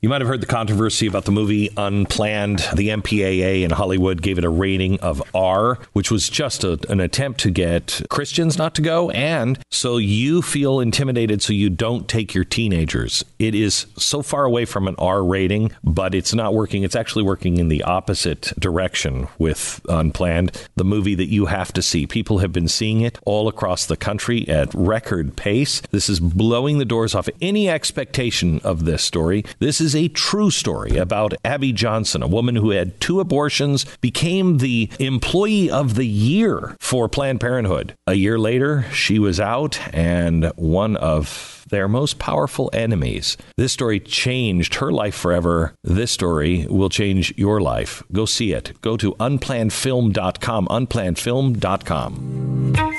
You might have heard the controversy about the movie Unplanned. The MPAA in Hollywood gave it a rating of R, which was just a, an attempt to get Christians not to go. And so you feel intimidated, so you don't take your teenagers. It is so far away from an R rating, but it's not working. It's actually working in the opposite direction with Unplanned, the movie that you have to see. People have been seeing it all across the country at record pace. This is blowing the doors off any expectation of this story. This is is a true story about Abby Johnson, a woman who had two abortions, became the employee of the year for Planned Parenthood. A year later, she was out and one of their most powerful enemies. This story changed her life forever. This story will change your life. Go see it. Go to unplannedfilm.com, unplannedfilm.com.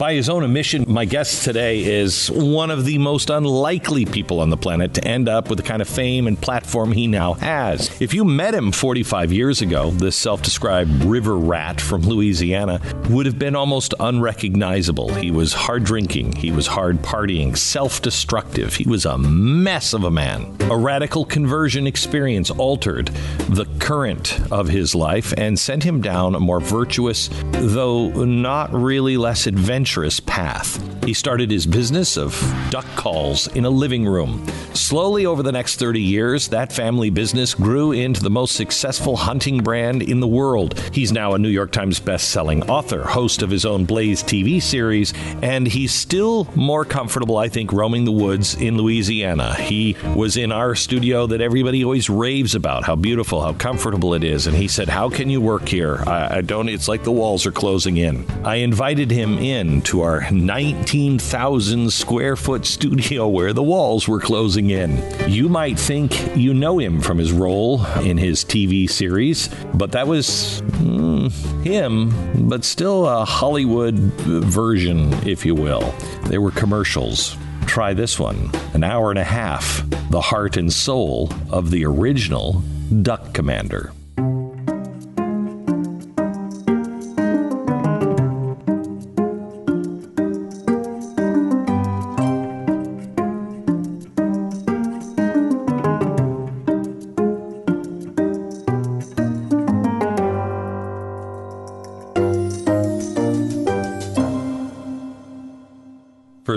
by his own admission, my guest today is one of the most unlikely people on the planet to end up with the kind of fame and platform he now has. If you met him 45 years ago, this self described river rat from Louisiana would have been almost unrecognizable. He was hard drinking, he was hard partying, self destructive, he was a mess of a man. A radical conversion experience altered the current of his life and sent him down a more virtuous, though not really less adventurous adventurous path. He started his business of duck calls in a living room. Slowly over the next 30 years, that family business grew into the most successful hunting brand in the world. He's now a New York Times best-selling author, host of his own Blaze TV series, and he's still more comfortable, I think, roaming the woods in Louisiana. He was in our studio that everybody always raves about, how beautiful, how comfortable it is, and he said, "How can you work here? I, I don't. It's like the walls are closing in." I invited him in to our 19,000 square foot studio where the walls were closing in. You might think you know him from his role in his TV series, but that was mm, him, but still a Hollywood version, if you will. There were commercials. Try this one an hour and a half, the heart and soul of the original Duck Commander.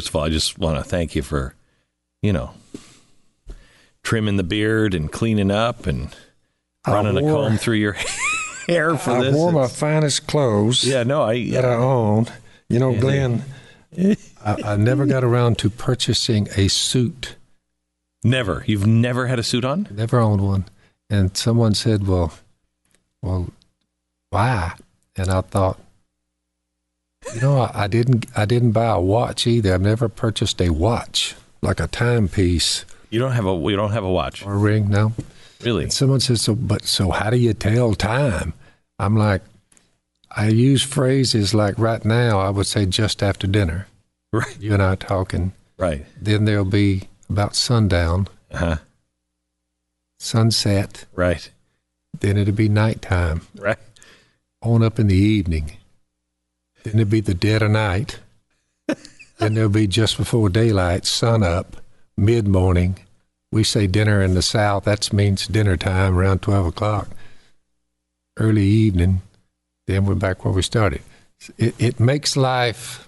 First of all, I just want to thank you for, you know, trimming the beard and cleaning up and running wore, a comb through your hair for I this. I wore my finest clothes. Yeah, no, I that I own. You know, Glenn, I, I never got around to purchasing a suit. Never. You've never had a suit on? Never owned one. And someone said, "Well, well, why?" And I thought, you know, I, I, didn't. I didn't buy a watch either. I've never purchased a watch like a timepiece. You don't have a. You don't have a watch or a ring, no. Really? And someone says, "So, but so how do you tell time?" I'm like, I use phrases like right now. I would say just after dinner. Right. You and I talking. Right. Then there'll be about sundown. Uh huh. Sunset. Right. Then it'll be nighttime. Right. On up in the evening. Then it'd be the dead of night. then there'll be just before daylight, sun up, mid morning. We say dinner in the South. That means dinner time around 12 o'clock. Early evening. Then we're back where we started. It, it makes life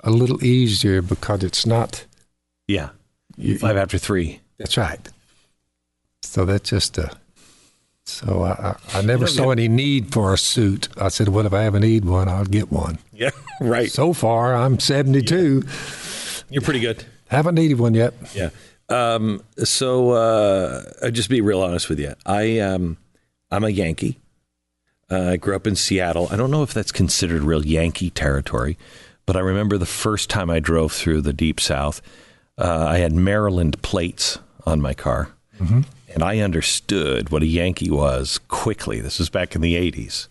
a little easier because it's not. Yeah. You, Five after three. That's right. So that's just a so I, I never saw any need for a suit. I said, well, if I ever need one, I'll get one. Yeah, right. So far, I'm 72. Yeah. You're pretty good. Haven't needed one yet. Yeah. Um, so uh, I'll just be real honest with you. I um, I'm a Yankee. Uh, I grew up in Seattle. I don't know if that's considered real Yankee territory, but I remember the first time I drove through the Deep South. Uh, I had Maryland plates on my car. Mm-hmm and I understood what a Yankee was quickly. This was back in the 80s.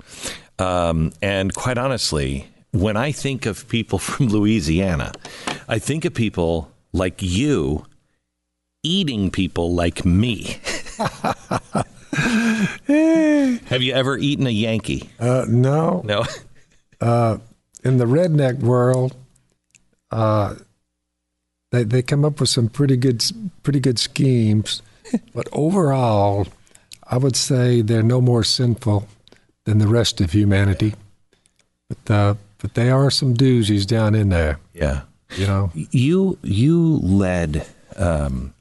Um, and quite honestly, when I think of people from Louisiana, I think of people like you eating people like me. Have you ever eaten a Yankee? Uh, no, No. in the redneck world, uh, they they come up with some pretty good pretty good schemes, but overall, I would say they're no more sinful than the rest of humanity. But uh, but they are some doozies down in there, Yeah. you know. You you led um,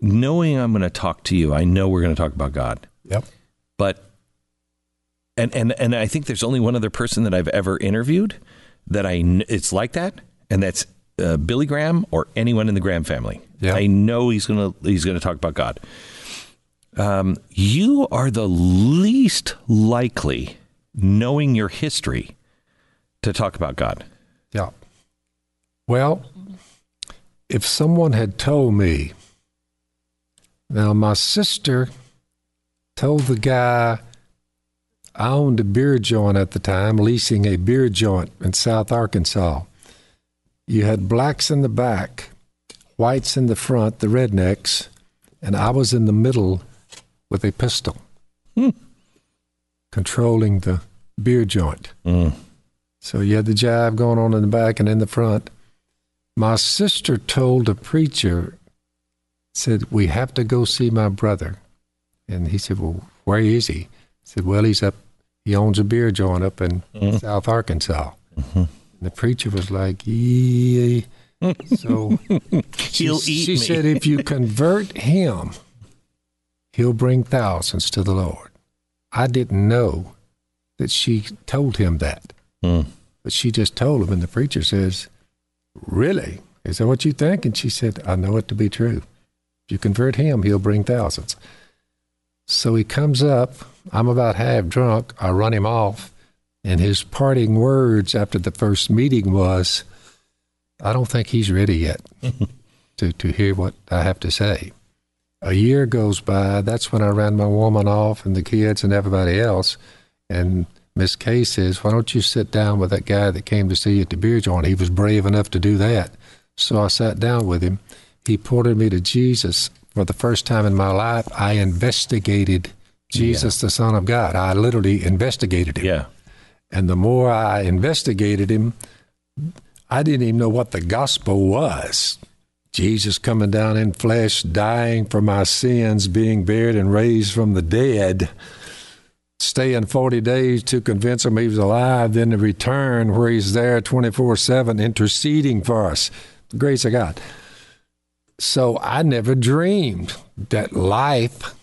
knowing I'm going to talk to you. I know we're going to talk about God, Yep. but and and and I think there's only one other person that I've ever interviewed that I it's like that, and that's uh, Billy Graham or anyone in the Graham family. Yeah. I know he's gonna he's gonna talk about God. Um, you are the least likely, knowing your history, to talk about God. Yeah. Well, if someone had told me, now my sister told the guy I owned a beer joint at the time, leasing a beer joint in South Arkansas. You had blacks in the back, whites in the front, the rednecks, and I was in the middle with a pistol, hmm. controlling the beer joint. Hmm. So you had the jive going on in the back and in the front. My sister told a preacher, said, We have to go see my brother. And he said, Well, where is he? He said, Well, he's up, he owns a beer joint up in hmm. South Arkansas. Mm-hmm. And the preacher was like, Yeah. So she, He'll she eat me. said, If you convert him, he'll bring thousands to the Lord. I didn't know that she told him that. Hmm. But she just told him, and the preacher says, Really? Is that what you think? And she said, I know it to be true. If you convert him, he'll bring thousands. So he comes up. I'm about half drunk. I run him off. And his parting words after the first meeting was, I don't think he's ready yet to, to hear what I have to say. A year goes by. That's when I ran my woman off and the kids and everybody else. And Miss Kay says, Why don't you sit down with that guy that came to see you at the beer joint? He was brave enough to do that. So I sat down with him. He pointed me to Jesus. For the first time in my life, I investigated Jesus, the Son of God. I literally investigated him. Yeah. And the more I investigated him, I didn't even know what the gospel was. Jesus coming down in flesh, dying for my sins, being buried and raised from the dead, staying 40 days to convince him he was alive, then to return where he's there 24 7, interceding for us. The grace of God. So I never dreamed that life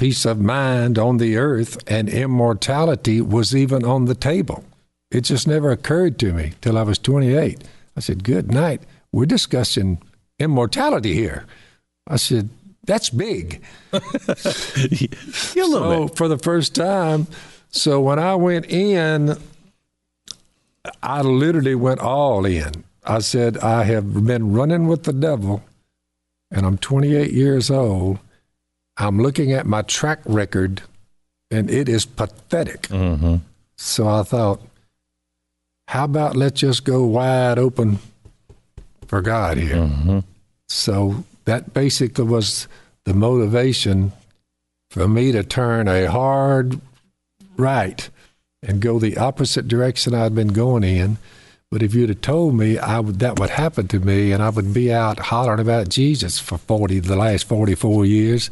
peace of mind on the earth and immortality was even on the table. It just never occurred to me till I was 28. I said, Good night. We're discussing immortality here. I said, That's big. Yeah, a little So bit. for the first time, so when I went in, I literally went all in. I said, I have been running with the devil and I'm 28 years old. I'm looking at my track record and it is pathetic. Mm-hmm. So I thought, how about let's just go wide open for God here? Mm-hmm. So that basically was the motivation for me to turn a hard right and go the opposite direction I'd been going in. But if you'd have told me I would, that would happen to me and I would be out hollering about Jesus for 40, the last 44 years,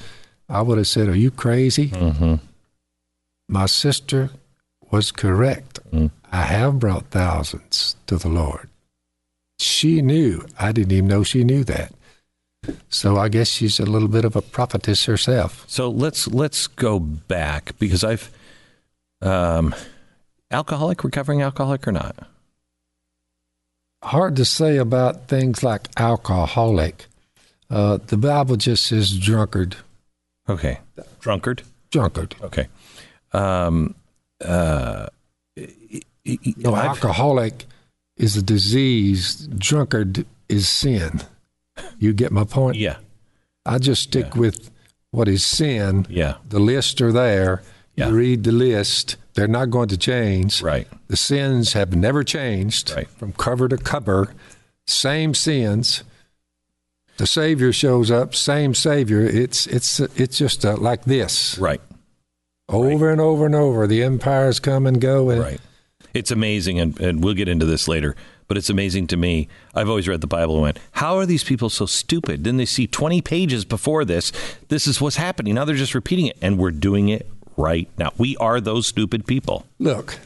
I would have said, Are you crazy? Mm-hmm. My sister was correct. I have brought thousands to the Lord. She knew. I didn't even know she knew that. So I guess she's a little bit of a prophetess herself. So let's let's go back because I've um, alcoholic, recovering alcoholic or not? Hard to say about things like alcoholic. Uh, the Bible just says drunkard. Okay, drunkard. Drunkard. Okay. Um, uh, No, I've- alcoholic is a disease. Drunkard is sin. You get my point? yeah, I just stick with what is sin. yeah, The lists are there. Yeah. You read the list. They're not going to change. right. The sins have never changed Right. from cover to cover. Same sins. The Savior shows up, same Savior. It's it's it's just uh, like this, Right. over Right. and over and over. The empires come and go, and Right. It's amazing, and, and we'll get into this later, but it's amazing to me. I've always read the Bible and went, how are these people so stupid? Then they see 20 pages before this. This is what's happening. Now they're just repeating it, and we're doing it right now. We are those stupid people. Look,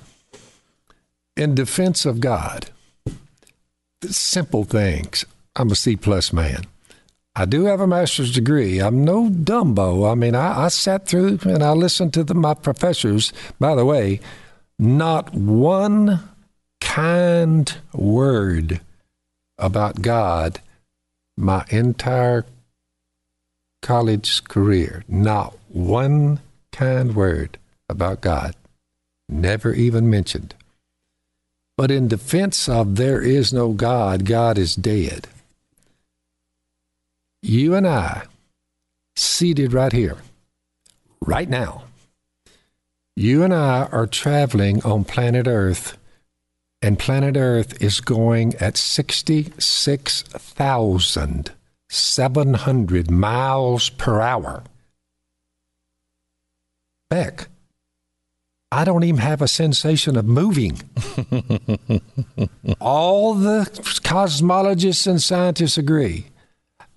in defense of God, simple things. I'm a C plus man. I do have a master's degree. I'm no dumbo. I mean, I, I sat through and I listened to the, my professors. By the way, not one kind word about God my entire college career. Not one kind word about God. Never even mentioned. But in defense of there is no God, God is dead. You and I, seated right here, right now, you and I are traveling on planet Earth, and planet Earth is going at 66,700 miles per hour. Beck, I don't even have a sensation of moving. All the cosmologists and scientists agree.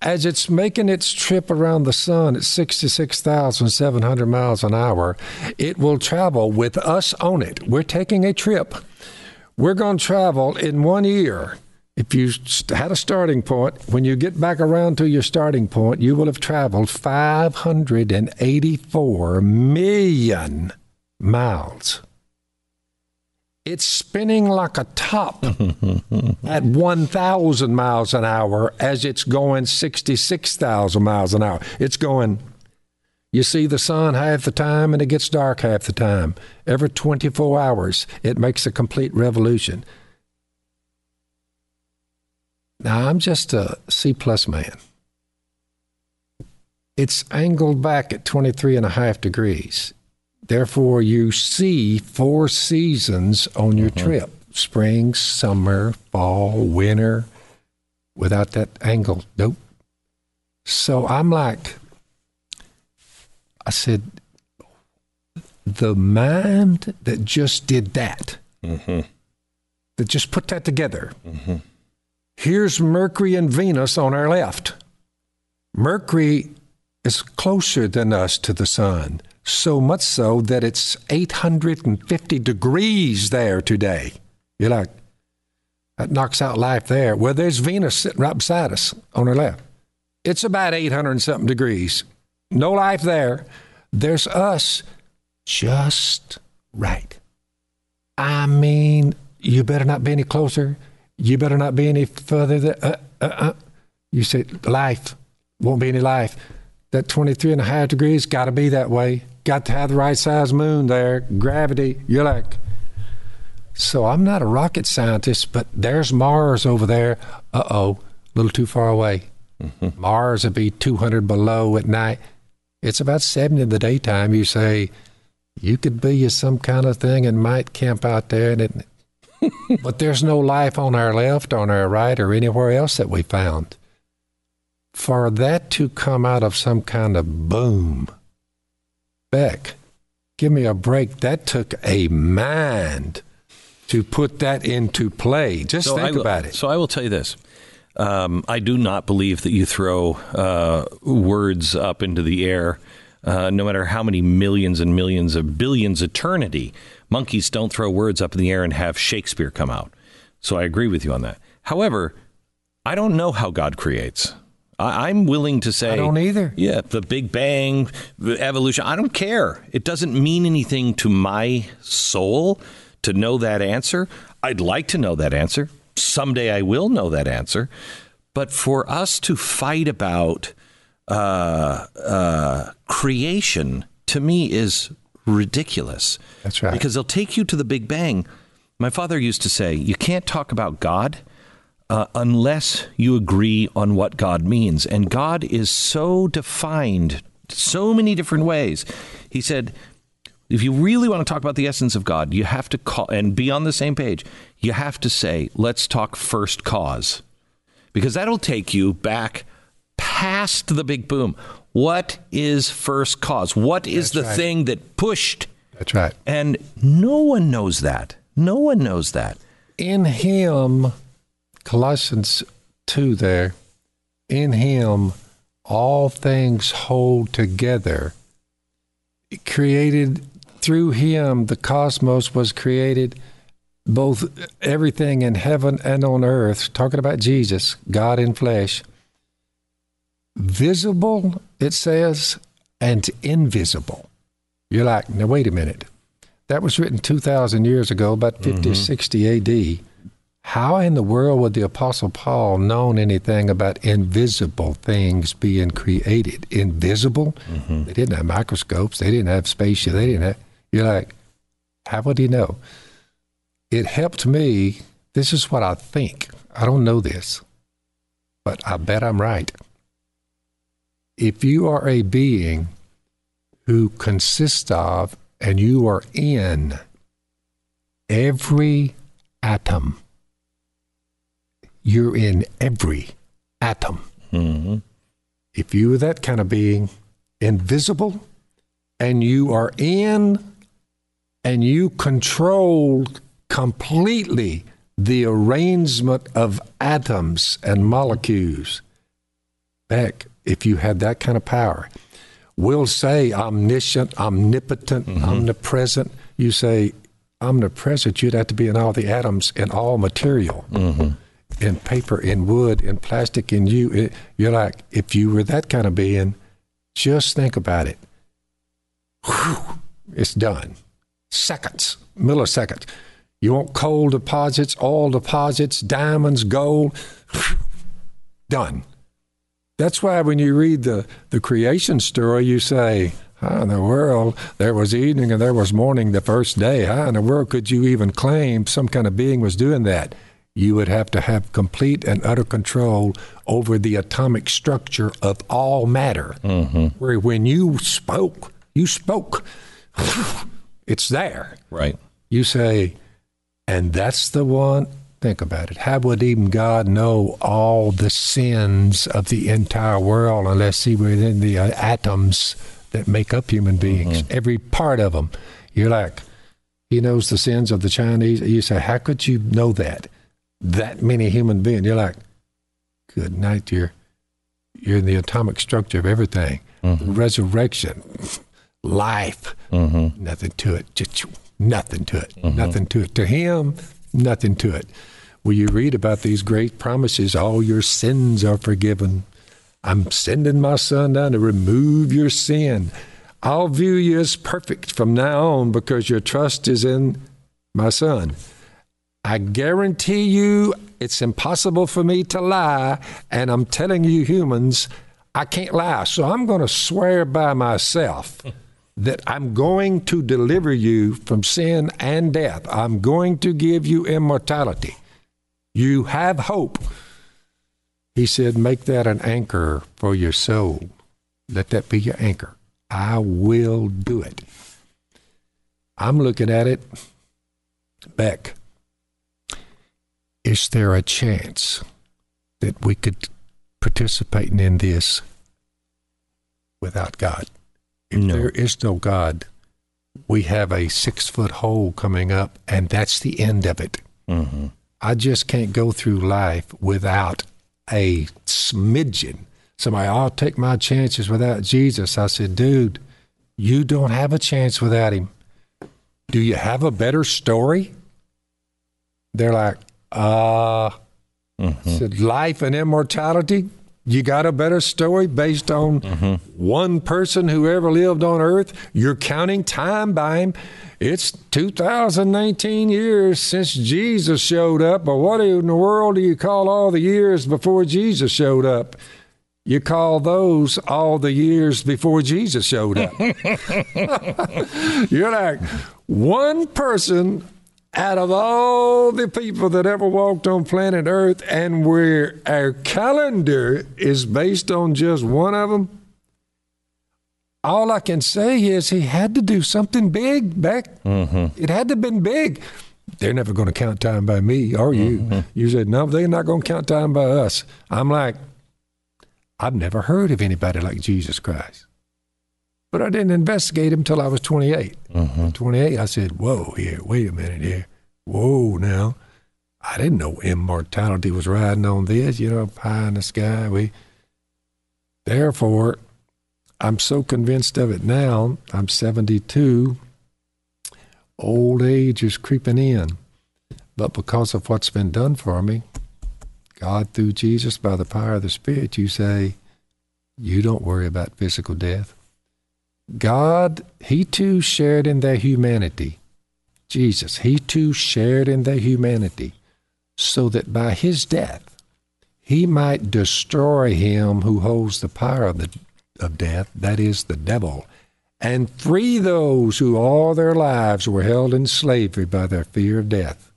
As it's making its trip around the sun at 66,700 miles an hour, it will travel with us on it. We're taking a trip. We're going to travel in one year. If you had a starting point, when you get back around to your starting point, you will have traveled 584 million miles. It's spinning like a top at 1,000 miles an hour as it's going 66,000 miles an hour. It's going, you see the sun half the time and it gets dark half the time. Every 24 hours, it makes a complete revolution. Now, I'm just a C plus man. It's angled back at 23 and a half degrees. Therefore, you see four seasons on your mm-hmm. trip spring, summer, fall, winter, without that angle. Nope. So I'm like, I said, the mind that just did that, mm-hmm. that just put that together. Mm-hmm. Here's Mercury and Venus on our left. Mercury is closer than us to the sun, so much so that it's 850 degrees there today. You're like, that knocks out life there. Well, there's Venus sitting right beside us on our left. It's about 800 and something degrees. No life there. There's us just right. I mean, you better not be any closer. You better not be any further. Than, uh, uh, uh. You say life won't be any life. That 23 and a half degrees got to be that way. Got to have the right size moon there. Gravity. You're like, so I'm not a rocket scientist, but there's Mars over there. Uh oh, a little too far away. Mars would be 200 below at night. It's about 70 in the daytime. You say, you could be some kind of thing and might camp out there. And it, but there's no life on our left, on our right, or anywhere else that we found. For that to come out of some kind of boom, Beck, give me a break. That took a mind to put that into play. Just I think will- about it. So I will tell you this. Um, I do not believe that you throw uh, words up into the air, uh, no matter how many millions and millions of billions eternity. Monkeys don't throw words up in the air and have Shakespeare come out. So I agree with you on that. However, I don't know how God creates. I, I'm willing to say I don't either. yeah, the Big Bang, the evolution. I don't care. It doesn't mean anything to my soul to know that answer. I'd like to know that answer. Someday I will know that answer. But for us to fight about uh, uh, creation, to me, is ridiculous. That's right. Because they'll take you to the Big Bang. My father used to say, you can't talk about God uh, unless you agree on what God means. And God is so defined so many different ways. He said, if you really want to talk about the essence of God, you have to call and be on the same page. You have to say, let's talk first cause. Because that'll take you back past the big boom. What is first cause? What is That's the right. thing that pushed? That's right. And no one knows that. No one knows that. In him, Colossians 2 there, in him all things hold together. Created through him, the cosmos was created, both everything in heaven and on earth, talking about Jesus, God in flesh. Visible, it says, and invisible. You're like, now wait a minute. That was written 2,000 years ago, about 50, mm-hmm. 60 AD. How in the world would the Apostle Paul known anything about invisible things being created? Invisible? Mm-hmm. They didn't have microscopes. They didn't have spaceship. They didn't have. You're like, how would he know? It helped me. This is what I think. I don't know this, but I bet I'm right. If you are a being who consists of and you are in every atom, you're in every atom. Mm-hmm. If you are that kind of being, invisible, and you are in and you control completely the arrangement of atoms and molecules, Beck, if you had that kind of power, we'll say omniscient, omnipotent, omnipresent. You say omnipresent, you'd have to be in all the atoms in all material, in paper, in wood, in plastic, in you. It- you're like, if you were that kind of being, just think about it. Whew, it's done. Seconds, milliseconds. You want coal deposits, oil deposits, diamonds, gold. Done. That's why when you read the, the creation story, you say, How in the world there was evening and there was morning the first day? How in the world could you even claim some kind of being was doing that? You would have to have complete and utter control over the atomic structure of all matter. Where when you spoke, you spoke. it's there Right. you say, and that's the one. Think about it. How would even God know all the sins of the entire world unless He were in the uh, atoms that make up human beings? Every part of them. You're like, He knows the sins of the Chinese. You say, how could you know that? That many human beings. You're like, good night. You're you're in the atomic structure of everything. Resurrection, life, Mm-hmm. nothing to it. Just nothing to it. Nothing to it. To him, nothing to it. Will you read about these great promises? All your sins are forgiven. I'm sending my son down to remove your sin. I'll view you as perfect from now on because your trust is in my son. I guarantee you it's impossible for me to lie, and I'm telling you, humans, I can't lie. So I'm going to swear by myself that I'm going to deliver you from sin and death. I'm going to give you immortality. You have hope. He said, Make that an anchor for your soul. Let that be your anchor. I will do it. I'm looking at it. Beck, is there a chance that we could participate in this without God? If No. there is no God, we have a six foot hole coming up, and that's the end of it. Mm-hmm. I just can't go through life without a smidgen. Somebody, I'll take my chances without Jesus. I said, dude, you don't have a chance without him. Do you have a better story? They're like, uh, said life and immortality. You got a better story based on one person who ever lived on earth? You're counting time by him. It's 2019 years since Jesus showed up, but what in the world do you call all the years before Jesus showed up? You call those all the years before Jesus showed up. You're like one person out of all the people that ever walked on planet Earth, and where our calendar is based on just one of them. All I can say is he had to do something big back. Mm-hmm. It had to have been big. They're never going to count time by me or you. Mm-hmm. You said, no, they're not going to count time by us. I'm like, I've never heard of anybody like Jesus Christ. But I didn't investigate him till I was 28. Mhm. 28, I said, Whoa, here, wait a minute here. Whoa, now. I didn't know immortality was riding on this, you know, up high in the sky. We, therefore, I'm so convinced of it now. I'm 72. Old age is creeping in. But because of what's been done for me, God through Jesus by the power of the Spirit, you say, you don't worry about physical death. God, He too shared in their humanity. Jesus, He too shared in their humanity, so that by His death, He might destroy him who holds the power of, the, of death, that is, the devil, and free those who all their lives were held in slavery by their fear of death.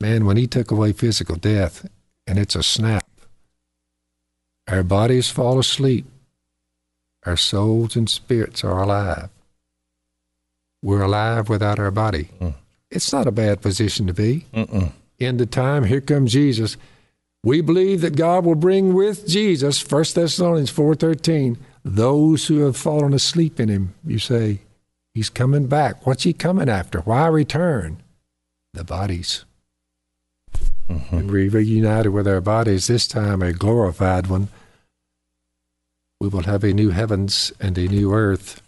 Man, when He took away physical death, and it's a snap, our bodies fall asleep our souls and spirits are alive. We're alive without our body. Mm. It's not a bad position to be. Mm-mm. End of time, here comes Jesus. We believe that God will bring with Jesus, 1 Thessalonians 4.13, those who have fallen asleep in him. You say, he's coming back. What's he coming after? Why return? The bodies. Mhm. And we're reunited with our bodies, this time a glorified one. We will have a new heavens and a new earth,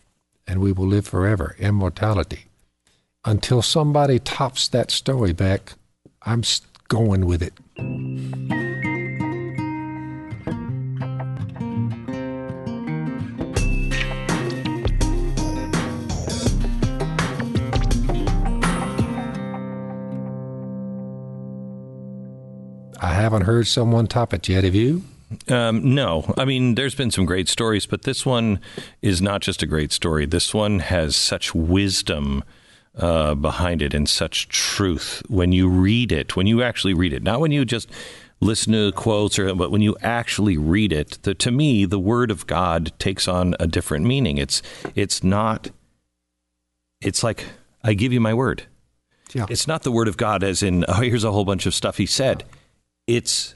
and we will live forever, immortality. Until somebody tops that story back, I'm going with it. I haven't heard someone top it yet. Have you? Um, no, I mean, there's been some great stories, but this one is not just a great story. This one has such wisdom uh, behind it and such truth when you read it, when you actually read it, not when you just listen to quotes or but when you actually read it. The, to me the word of god takes on a different meaning. It's it's not it's like i give you my word. Yeah. it's not the word of god as in oh here's a whole bunch of stuff he said. It's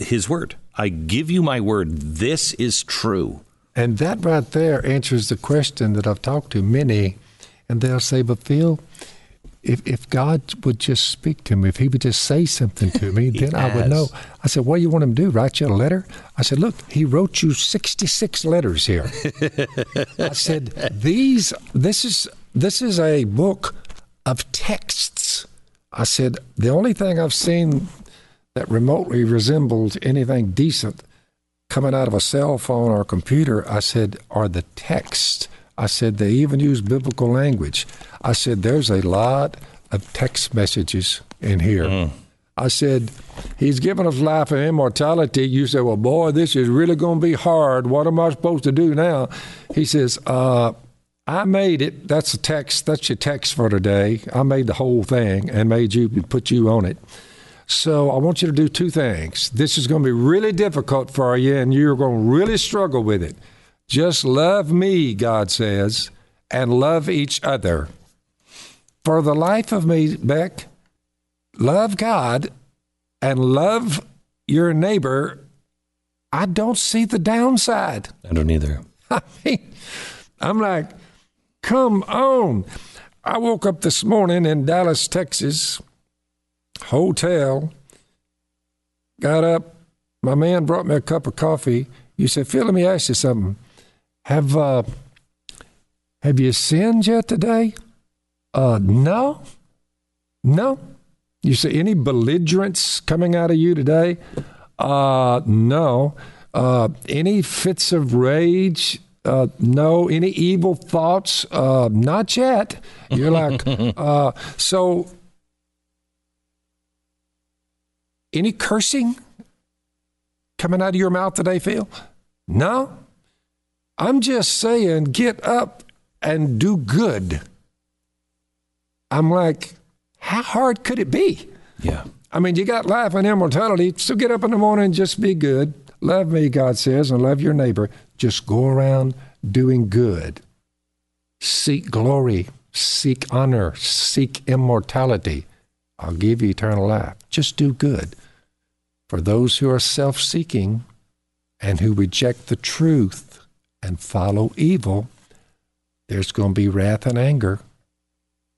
his word. I give you my word. This is true. And that right there answers the question that I've talked to many, and they'll say, But Phil, if, if God would just speak to me, if He would just say something to me, then I would know. I said, What do you want Him to do? Write you a letter? I said, Look, He wrote you 66 letters here. I said, These, this is, this is a book of texts. I said, The only thing I've seen that remotely resembles anything decent coming out of a cell phone or a computer, I said, are the texts. I said, they even use biblical language. I said, there's a lot of text messages in here. I said, he's given us life and immortality. You say, well, boy, this is really going to be hard. What am I supposed to do now? He says, uh, I made it. That's the text. That's your text for today. I made the whole thing and made you put you on it. So I want you to do two things. This is going to be really difficult for you, and you're going to really struggle with it. Just love me, God says, and love each other. For the life of me, Beck, love God and love your neighbor. I don't see the downside. I don't either. I mean, I'm like, come on. I woke up this morning in Dallas, Texas, hotel, got up. My man brought me a cup of coffee. You said, Phil, let me ask you something. Have uh, have you sinned yet today? Uh, no, no. You say any belligerence coming out of you today? Uh, no. Uh, any fits of rage? Uh, no. Any evil thoughts? Uh, not yet. You're like, uh, so. Any cursing coming out of your mouth today, Phil? No. I'm just saying, get up and do good. I'm like, how hard could it be? Yeah. I mean, you got life and immortality, so get up in the morning and just be good. Love me, God says, and love your neighbor. Just go around doing good. Seek glory, seek honor, seek immortality. I'll give you eternal life. Just do good. For those who are self seeking and who reject the truth and follow evil, there's going to be wrath and anger.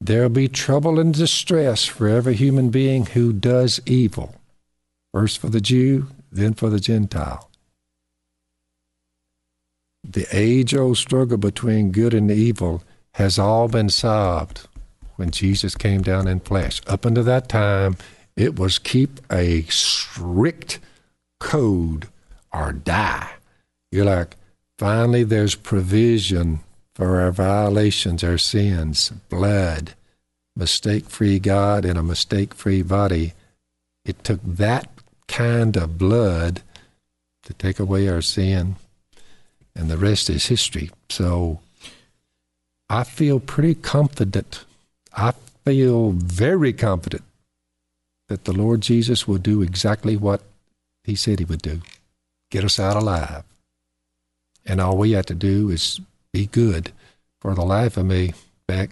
There'll be trouble and distress for every human being who does evil. First for the Jew, then for the Gentile. The age old struggle between good and evil has all been solved when Jesus came down in flesh. Up until that time, it was keep a strict code or die. You're like, finally, there's provision for our violations, our sins, blood, mistake free God in a mistake free body. It took that kind of blood to take away our sin, and the rest is history. So I feel pretty confident. I feel very confident that the Lord Jesus will do exactly what he said he would do get us out alive. And all we have to do is be good. For the life of me, Beck,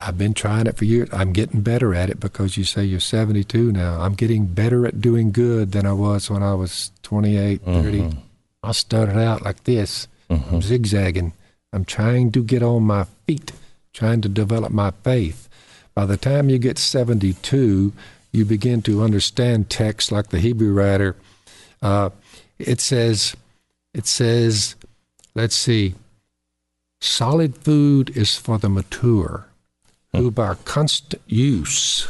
I've been trying it for years. I'm getting better at it because you say you're 72 now. I'm getting better at doing good than I was when I was 28, 30. Mm-hmm. I started out like this. Mm-hmm. I'm zigzagging. I'm trying to get on my feet, trying to develop my faith. By the time you get 72, you begin to understand texts like the Hebrew writer. Uh, it says, it says, let's see, solid food is for the mature, who by constant use,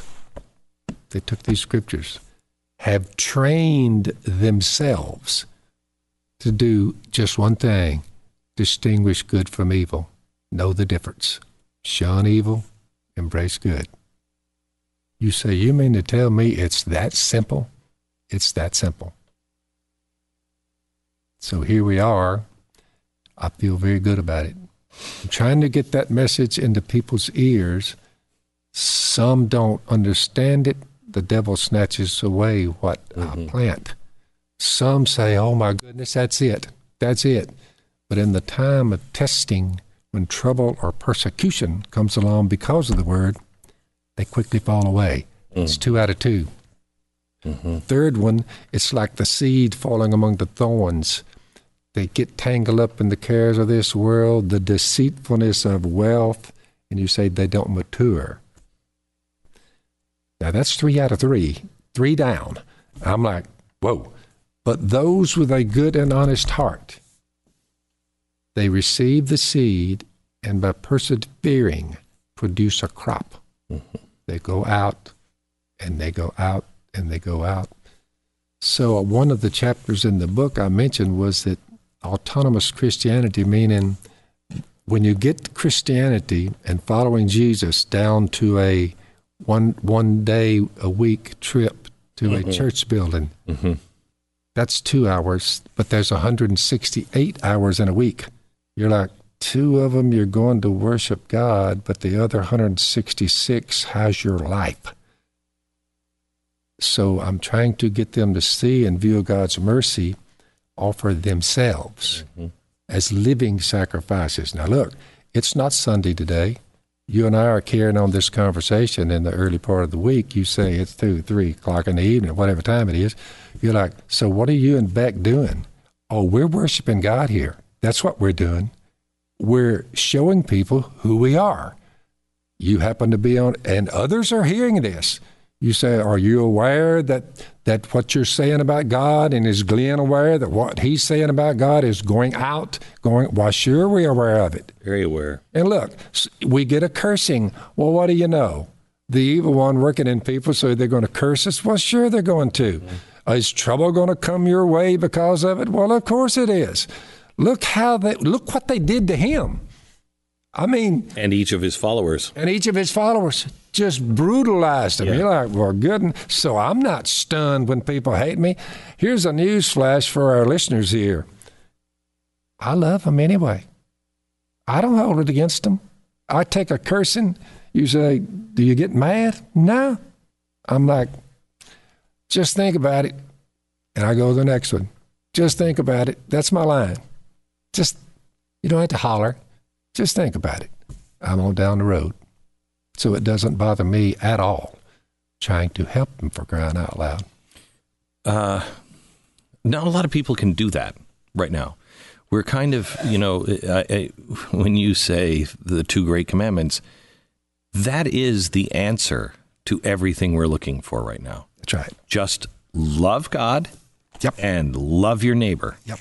they took these scriptures, have trained themselves to do just one thing distinguish good from evil, know the difference, shun evil, embrace good. You say, You mean to tell me it's that simple? It's that simple. So here we are. I feel very good about it. I'm trying to get that message into people's ears. Some don't understand it. The devil snatches away what mm-hmm. I plant. Some say, Oh my goodness, that's it. That's it. But in the time of testing, when trouble or persecution comes along because of the word, they quickly fall away. Mm. It's two out of 2 mm-hmm. Third one, it's like the seed falling among the thorns. They get tangled up in the cares of this world, the deceitfulness of wealth, and you say they don't mature. Now that's three out of three, three down. I'm like, whoa. But those with a good and honest heart, they receive the seed and by persevering produce a crop. Mm-hmm. They go out and they go out and they go out. So, one of the chapters in the book I mentioned was that autonomous Christianity, meaning when you get Christianity and following Jesus down to a one one day a week trip to mm-hmm. a church building, mm-hmm. that's two hours, but there's 168 hours in a week. You're like, two of them you're going to worship God, but the other 166 has your life. So I'm trying to get them to see and view God's mercy offer themselves mm-hmm. as living sacrifices. Now, look, it's not Sunday today. You and I are carrying on this conversation in the early part of the week. You say it's two, three o'clock in the evening, whatever time it is. You're like, so what are you and Beck doing? Oh, we're worshiping God here. That's what we're doing we're showing people who we are. You happen to be on, and others are hearing this. You say, Are you aware that, that what you're saying about God, and is Glenn aware that what he's saying about God is going out? Going, why, sure, we're aware of it. Very aware. And look, we get a cursing. Well, what do you know? The evil one working in people, so they're going to curse us? Well, sure, they're going to. Mm-hmm. Is trouble going to come your way because of it? Well, of course it is. Look how they look what they did to him. I mean, and each of his followers, and each of his followers just brutalized him. Yeah. You're like, well, good. So I'm not stunned when people hate me. Here's a news flash for our listeners here. I love them anyway. I don't hold it against them. I take a cursing. You say, do you get mad? No. I'm like, just think about it. And I go to the next one. Just think about it. That's my line. Just, you don't have to holler. Just think about it. I'm on down the road. So it doesn't bother me at all trying to help them for crying out loud. Uh, not a lot of people can do that right now. We're kind of, you know, I, I, when you say the two great commandments, that is the answer to everything we're looking for right now. That's right. Just love God Yep. and love your neighbor. Yep.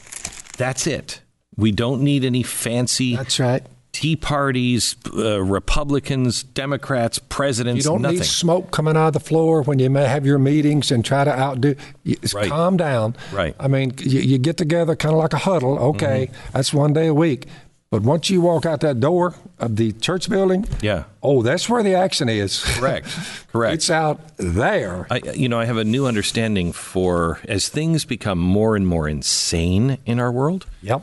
That's it. We don't need any fancy That's right. tea parties, uh, Republicans, Democrats, presidents, You don't nothing. need smoke coming out of the floor when you may have your meetings and try to outdo. Right. Calm down. Right. I mean, you, you get together kind of like a huddle. Okay, Mm-hmm. that's one day a week. But once you walk out that door of the church building, Yeah. oh, that's where the action is. Correct. Correct. it's out there. I, you know, I have a new understanding for as things become more and more insane in our world. Yep.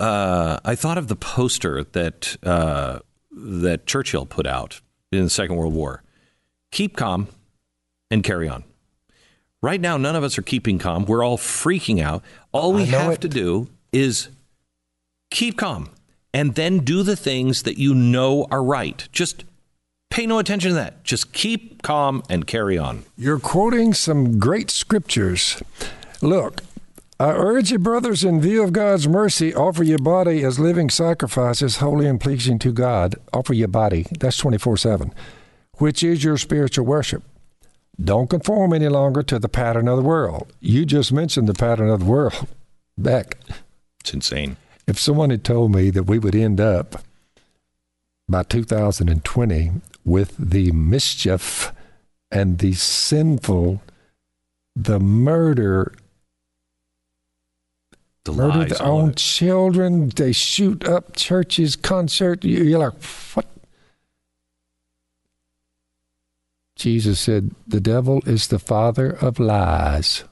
Uh, I thought of the poster that uh, that Churchill put out in the Second World War: "Keep calm and carry on." Right now, none of us are keeping calm. We're all freaking out. All we have it. to do is keep calm and then do the things that you know are right. Just pay no attention to that. Just keep calm and carry on. You're quoting some great scriptures. Look, I urge you, brothers, in view of God's mercy, offer your body as living sacrifices, holy and pleasing to God. Offer your body. That's 24 7, which is your spiritual worship. Don't conform any longer to the pattern of the world. You just mentioned the pattern of the world. Beck, It's insane. if someone had told me that we would end up by 2020 with the mischief and the sinful, the murder, The murder lies, their own that. children, they shoot up churches, concert. you- You're like, what? Jesus said, the devil is the father of lies.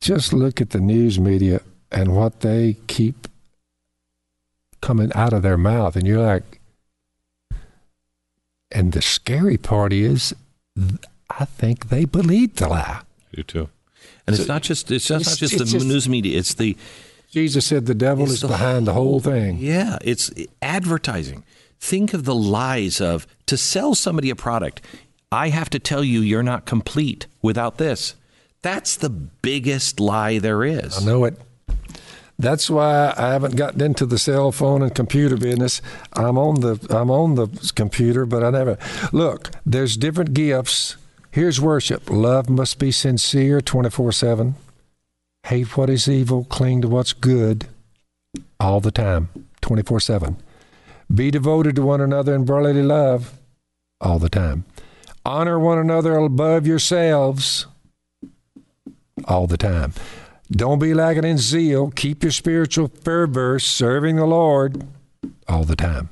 Just look at the news media and what they keep coming out of their mouth, and you're like, and the scary part is, I think they believe the lie. You too. And it's not just it's not, it's- not just it's the just- news media. It's the Jesus said the devil it's is the behind the whole thing. Yeah, it's advertising. Think of the lies of to sell somebody a product. I have to tell you you're not complete without this. That's the biggest lie there is. I know it. That's why I haven't gotten into the cell phone and computer business. I'm on the I'm on the computer, but I never look. There's different gifts. Here's worship. Love must be sincere, twenty four seven. Hate what is evil. Cling to what's good, all the time, twenty four seven. Be devoted to one another in brotherly love, all the time. Honor one another above yourselves, all the time. Don't be lacking in zeal. Keep your spiritual fervor, serving the Lord all the time.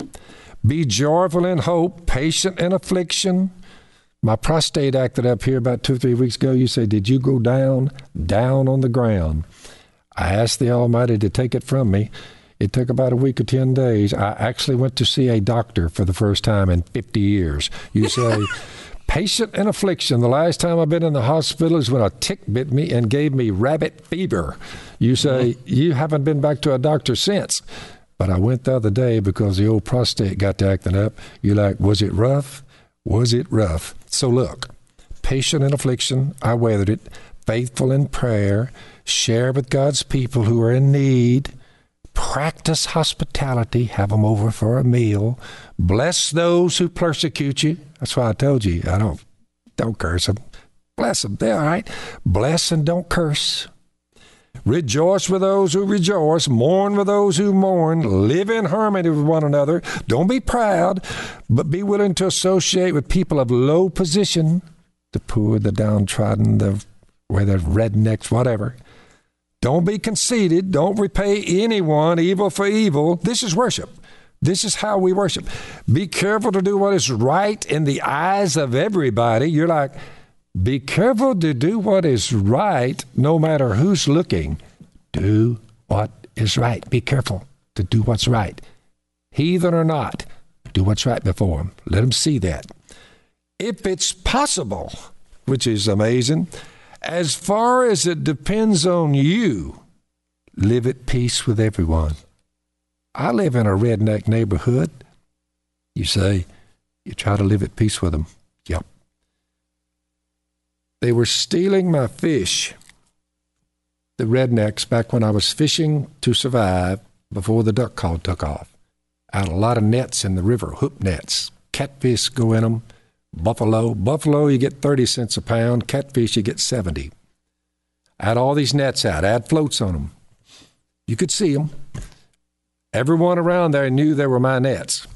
Be joyful in hope, patient in affliction. My prostate acted up here about two or three weeks ago. You say, Did you go down? Down on the ground. I asked the Almighty to take it from me. It took about a week or 10 days. I actually went to see a doctor for the first time in 50 years. You say, patient in affliction. The last time I've been in the hospital is when a tick bit me and gave me rabbit fever. You mm-hmm. say, you haven't been back to a doctor since. But I went the other day because the old prostate got to acting up. You're like, was it rough? Was it rough? So look, patient in affliction, I weathered it. Faithful in prayer, share with God's people who are in need. Practice hospitality, have them over for a meal. Bless those who persecute you. That's why I told you, I don't don't curse them. Bless them. They're all right. Bless and don't curse. Rejoice with those who rejoice, mourn with those who mourn, live in harmony with one another. Don't be proud, but be willing to associate with people of low position, the poor, the downtrodden, the where the rednecks, whatever. Don't be conceited. Don't repay anyone evil for evil. This is worship. This is how we worship. Be careful to do what is right in the eyes of everybody. You're like, be careful to do what is right no matter who's looking. Do what is right. Be careful to do what's right. Heathen or not, do what's right before them. Let them see that. If it's possible, which is amazing, as far as it depends on you, live at peace with everyone. I live in a redneck neighborhood. You say, you try to live at peace with them. They were stealing my fish. the rednecks back when I was fishing to survive before the duck call took off. I had a lot of nets in the river, hoop nets. Catfish go in them. Buffalo, buffalo, you get 30 cents a pound. Catfish, you get 70. I had all these nets out. I had floats on them. You could see them. Everyone around there knew they were my nets.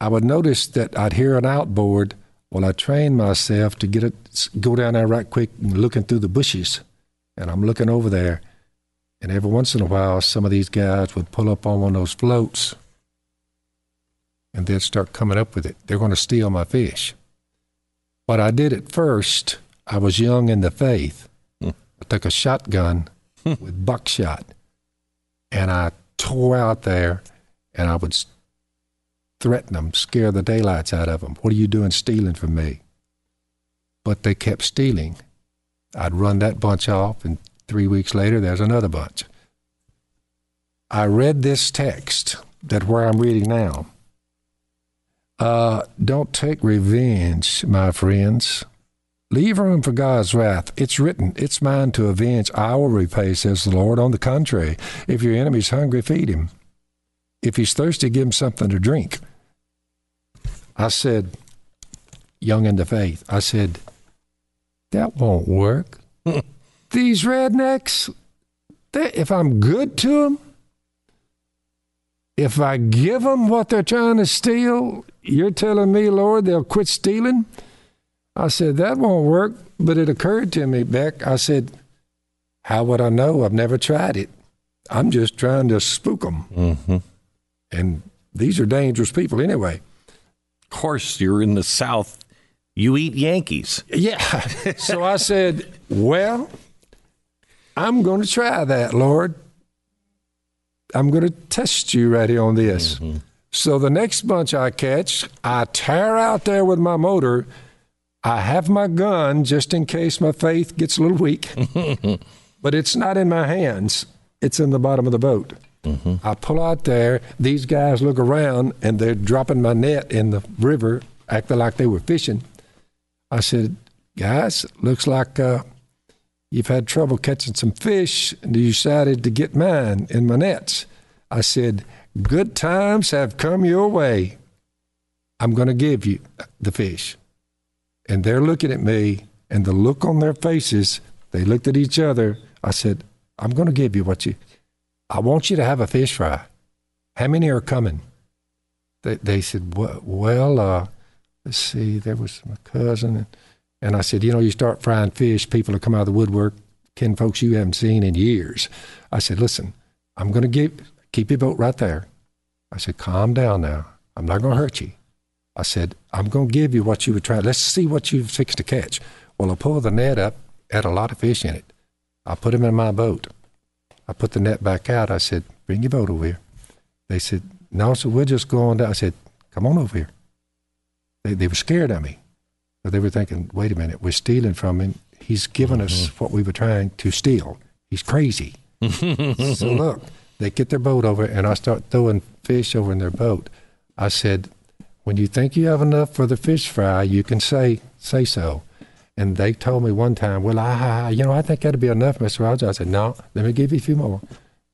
I would notice that I'd hear an outboard. Well, I trained myself to get it, go down there right quick and looking through the bushes. And I'm looking over there. And every once in a while, some of these guys would pull up on one of those floats and they'd start coming up with it. They're going to steal my fish. What I did at first, I was young in the faith. Hmm. I took a shotgun hmm. with buckshot and I tore out there and I would threaten them, scare the daylights out of them. What are you doing stealing from me? But they kept stealing. I'd run that bunch off, and three weeks later, there's another bunch. I read this text that where I'm reading now. Uh, don't take revenge, my friends. Leave room for God's wrath. It's written, It's mine to avenge. I will repay, says the Lord. On the contrary, if your enemy's hungry, feed him. If he's thirsty, give him something to drink. I said, young in the faith, I said, that won't work. These rednecks, they, if I'm good to them, if I give them what they're trying to steal, you're telling me, Lord, they'll quit stealing? I said, that won't work. But it occurred to me, Beck, I said, how would I know? I've never tried it. I'm just trying to spook them. Mm-hmm. And these are dangerous people anyway. Of course, you're in the South. You eat Yankees. Yeah. so I said, well, I'm going to try that, Lord. I'm going to test you right here on this. Mm-hmm. So the next bunch I catch, I tear out there with my motor. I have my gun just in case my faith gets a little weak, but it's not in my hands. It's in the bottom of the boat. Mm-hmm. I pull out there. These guys look around and they're dropping my net in the river, acting like they were fishing. I said, guys, looks like uh, you've had trouble catching some fish and you decided to get mine in my nets. I said, good times have come your way. I'm going to give you the fish. And they're looking at me, and the look on their faces, they looked at each other. I said, I'm going to give you what you, I want you to have a fish fry. How many are coming? They, they said, well, uh, let's see, there was my cousin. And, and I said, you know, you start frying fish, people will come out of the woodwork, kin folks you haven't seen in years. I said, listen, I'm going to keep your boat right there. I said, calm down now. I'm not going to hurt you. I said, I'm going to give you what you were trying. Let's see what you've fixed to catch. Well, I pulled the net up, had a lot of fish in it. I put them in my boat. I put the net back out. I said, bring your boat over here. They said, no, so we're just going down. I said, come on over here. They, they were scared of me. But they were thinking, wait a minute, we're stealing from him. He's given mm-hmm. us what we were trying to steal. He's crazy. so look, they get their boat over, and I start throwing fish over in their boat. I said, when you think you have enough for the fish fry, you can say say so. And they told me one time, well, I, you know, I think that'd be enough, Mr. Rogers. I said, no, let me give you a few more.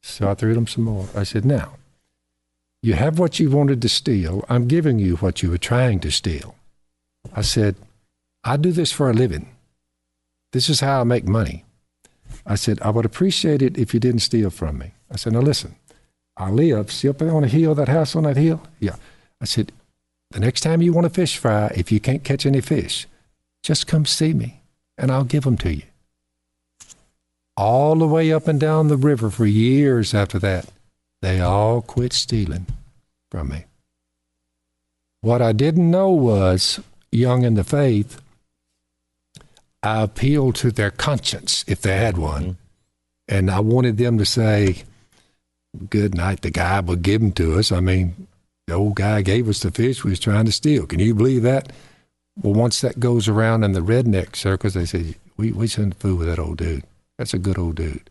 So I threw them some more. I said, now, you have what you wanted to steal. I'm giving you what you were trying to steal. I said, I do this for a living. This is how I make money. I said, I would appreciate it if you didn't steal from me. I said, now listen, I live, see up there on a hill, that house on that hill? Yeah. I said, the next time you want a fish fry, if you can't catch any fish, just come see me and I'll give them to you. All the way up and down the river for years after that, they all quit stealing from me. What I didn't know was, young in the faith, I appealed to their conscience if they had one. Mm-hmm. And I wanted them to say, Good night, the guy will give them to us. I mean, the old guy gave us the fish we was trying to steal. Can you believe that? Well, once that goes around in the redneck circles, they say, we, we shouldn't fool with that old dude. That's a good old dude.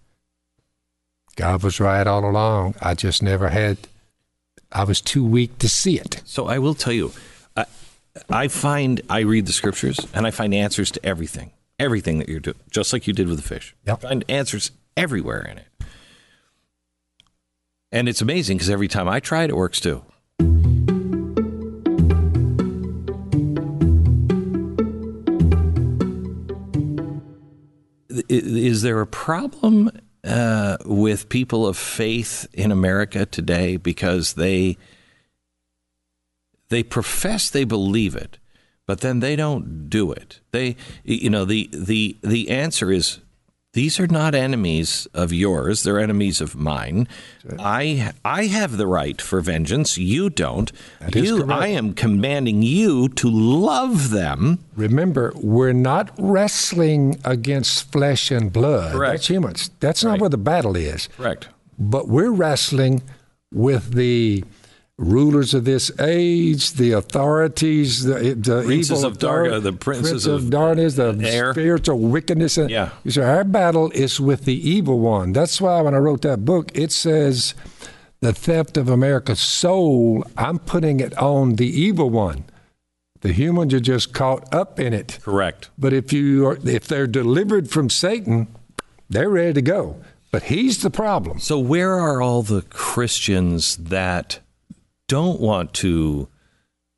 God was right all along. I just never had, I was too weak to see it. So I will tell you, I, I find, I read the scriptures and I find answers to everything. everything that you're doing, just like you did with the fish. Yep. Find answers everywhere in it. And it's amazing because every time I try it, it works too. Is there a problem uh, with people of faith in America today because they they profess they believe it, but then they don't do it. They, you know, the the the answer is these are not enemies of yours; they're enemies of mine. I I have the right for vengeance. You don't. That you. I am commanding you to love them. Remember, we're not wrestling against flesh and blood. Correct. That's humans. That's not Right. where the battle is. Correct. But we're wrestling with the rulers of this age, the authorities, the, the Princes evil of Darga, the princes prince of darkness, the air. spiritual wickedness. Yeah. So our battle is with the evil one. That's why when I wrote that book, it says the theft of America's soul. I'm putting it on the evil one. The humans are just caught up in it. Correct. But if you are, if they're delivered from Satan, they're ready to go. But he's the problem. So where are all the Christians that don't want to,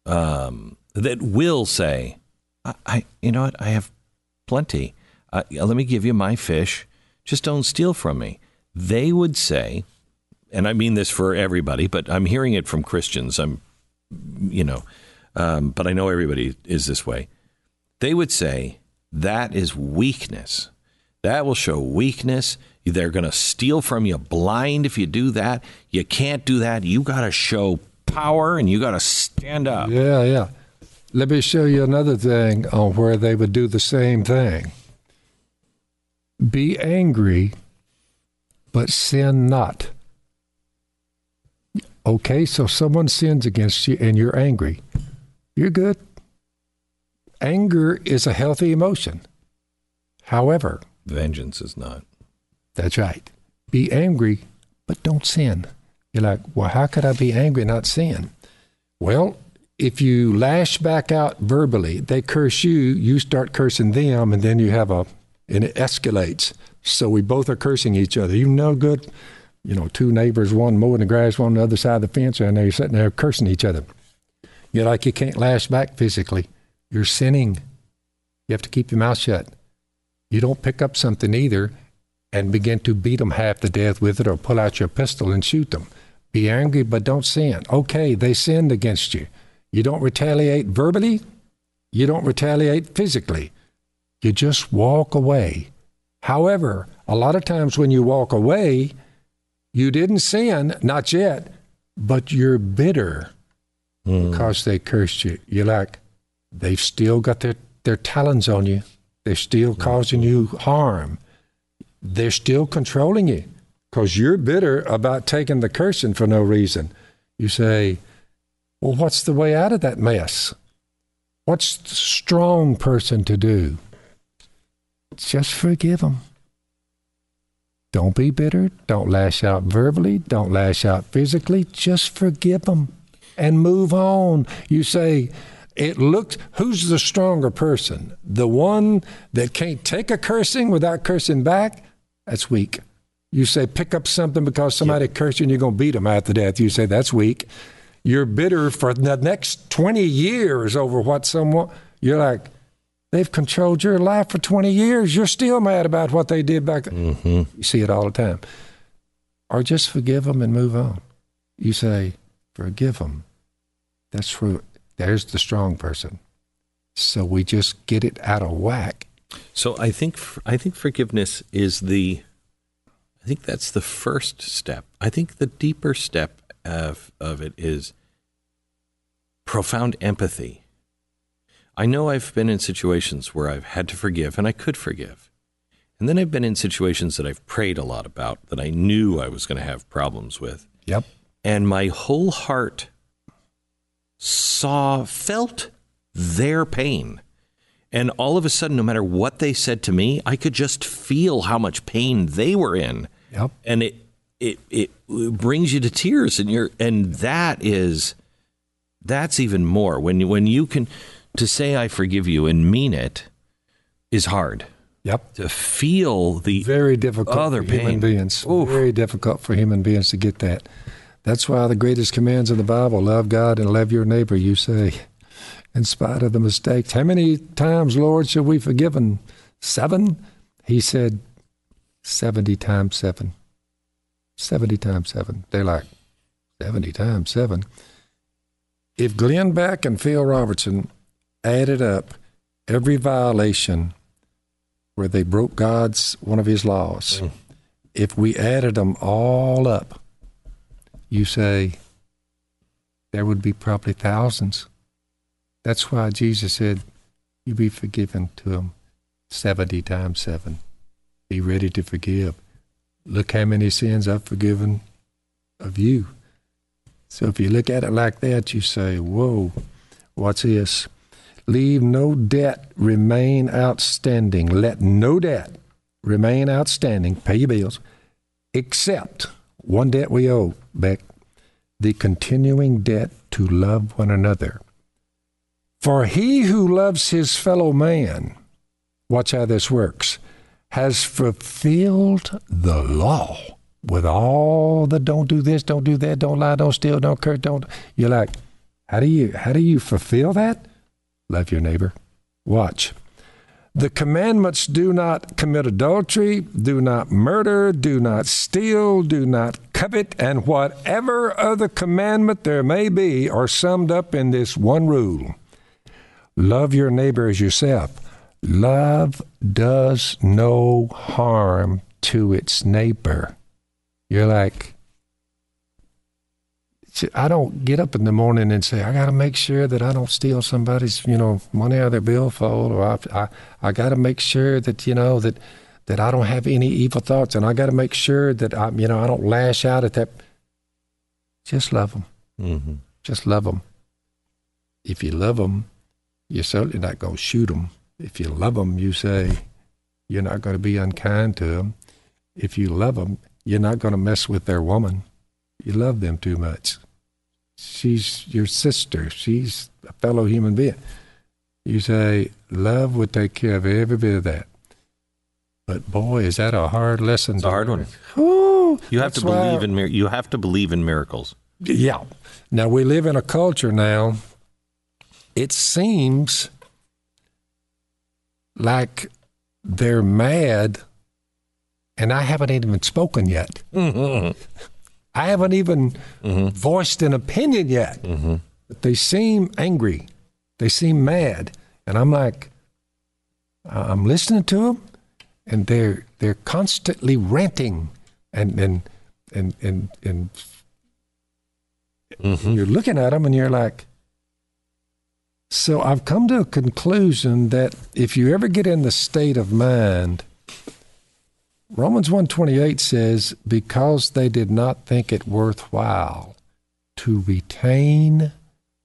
um, that will say, I, I, you know what, I have plenty. Uh, let me give you my fish. Just don't steal from me. They would say, and I mean this for everybody, but I'm hearing it from Christians. I'm, you know, um, but I know everybody is this way. They would say that is weakness. That will show weakness. They're going to steal from you blind if you do that. You can't do that. You got to show power and you got to stand up. Yeah, yeah. Let me show you another thing on where they would do the same thing. Be angry, but sin not. Okay, so someone sins against you and you're angry. You're good. Anger is a healthy emotion. However, Vengeance is not. That's right. Be angry, but don't sin. You're like, well, how could I be angry not sin? Well, if you lash back out verbally, they curse you, you start cursing them, and then you have a, and it escalates. So we both are cursing each other. You know, good, you know, two neighbors, one mowing the grass, one on the other side of the fence, and they're sitting there cursing each other. You're like, you can't lash back physically. You're sinning. You have to keep your mouth shut. You don't pick up something either and begin to beat them half to death with it or pull out your pistol and shoot them. Be angry, but don't sin. Okay, they sinned against you. You don't retaliate verbally, you don't retaliate physically. You just walk away. However, a lot of times when you walk away, you didn't sin, not yet, but you're bitter hmm. because they cursed you. You're like, they've still got their, their talons on you. They're still causing you harm. They're still controlling you because you're bitter about taking the cursing for no reason. You say, well, what's the way out of that mess? What's the strong person to do? Just forgive them. Don't be bitter. Don't lash out verbally. Don't lash out physically. Just forgive them and move on. You say, it looks who's the stronger person? The one that can't take a cursing without cursing back? That's weak. You say, pick up something because somebody cursed you and you're going to beat them after death. You say, that's weak. You're bitter for the next 20 years over what someone, you're like, they've controlled your life for 20 years. You're still mad about what they did back then. Mm-hmm. You see it all the time. Or just forgive them and move on. You say, forgive them. That's true. There's the strong person. So we just get it out of whack. So I think I think forgiveness is the I think that's the first step. I think the deeper step of of it is profound empathy. I know I've been in situations where I've had to forgive and I could forgive. And then I've been in situations that I've prayed a lot about that I knew I was going to have problems with. Yep. And my whole heart saw, felt their pain. And all of a sudden, no matter what they said to me, I could just feel how much pain they were in. Yep. And it, it, it brings you to tears. And you're, and that is, that's even more when you, when you can, to say I forgive you and mean it, is hard. Yep. To feel the very difficult other for human pain. beings. Oof. Very difficult for human beings to get that. That's why the greatest commands in the Bible, love God and love your neighbor, you say, in spite of the mistakes. How many times, Lord, shall we forgiven? Seven? He said, 70 times seven. 70 times seven. They're like, 70 times seven. If Glenn Beck and Phil Robertson added up every violation where they broke God's one of his laws, Mm. if we added them all up, you say there would be probably thousands. That's why Jesus said, You be forgiven to them 70 times 7. Be ready to forgive. Look how many sins I've forgiven of you. So if you look at it like that, you say, Whoa, what's this? Leave no debt remain outstanding. Let no debt remain outstanding. Pay your bills, except one debt we owe, Beck, the continuing debt to love one another. For he who loves his fellow man, watch how this works, has fulfilled the law with all the don't do this, don't do that, don't lie, don't steal, don't curse, don't. You're like, how do you how do you fulfill that? Love your neighbor. Watch. The commandments do not commit adultery, do not murder, do not steal, do not covet, and whatever other commandment there may be are summed up in this one rule love your neighbor as yourself. Love does no harm to its neighbor. You're like, I don't get up in the morning and say, I got to make sure that I don't steal somebody's, you know, money out of their billfold, or I, I, I got to make sure that, you know, that, that I don't have any evil thoughts, and I got to make sure that I, you know, I don't lash out at that. Just love them. Mm-hmm. Just love them. If you love them, you're certainly not going to shoot them. If you love them, you say you're not going to be unkind to them. If you love them, you're not going to mess with their woman. You love them too much. She's your sister. She's a fellow human being. You say love would take care of every bit of that. But boy, is that a hard lesson. It's a hard one. Whew, You have to believe why- in you have to believe in miracles. yeah. Now we live in a culture now. It seems like they're mad, and I haven't even spoken yet. Mm-hmm. I haven't even Mhm. voiced an opinion yet. Mm-hmm. But they seem angry. They seem mad, and I'm like, I'm listening to them, and they're they're constantly ranting, and and and and and Mm-hmm. you're looking at them and you're like so i've come to a conclusion that if you ever get in the state of mind romans 128 says because they did not think it worthwhile to retain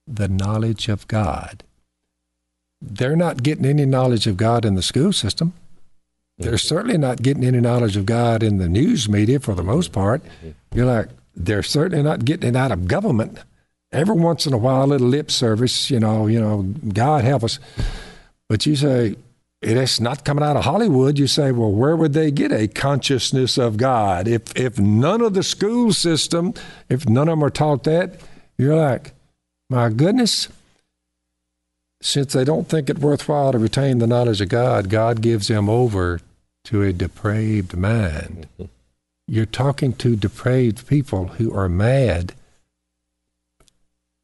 the knowledge of god. They're not getting any knowledge of god in the school system. They're certainly not getting any knowledge of god in the news media for the most part. Mm-hmm. You're like they're certainly not getting it out of government. Every once in a while, a little lip service, you know, you know, God help us. But you say it's not coming out of Hollywood. You say, well, where would they get a consciousness of God if if none of the school system, if none of them are taught that? You're like, my goodness. Since they don't think it worthwhile to retain the knowledge of God, God gives them over to a depraved mind you're talking to depraved people who are mad.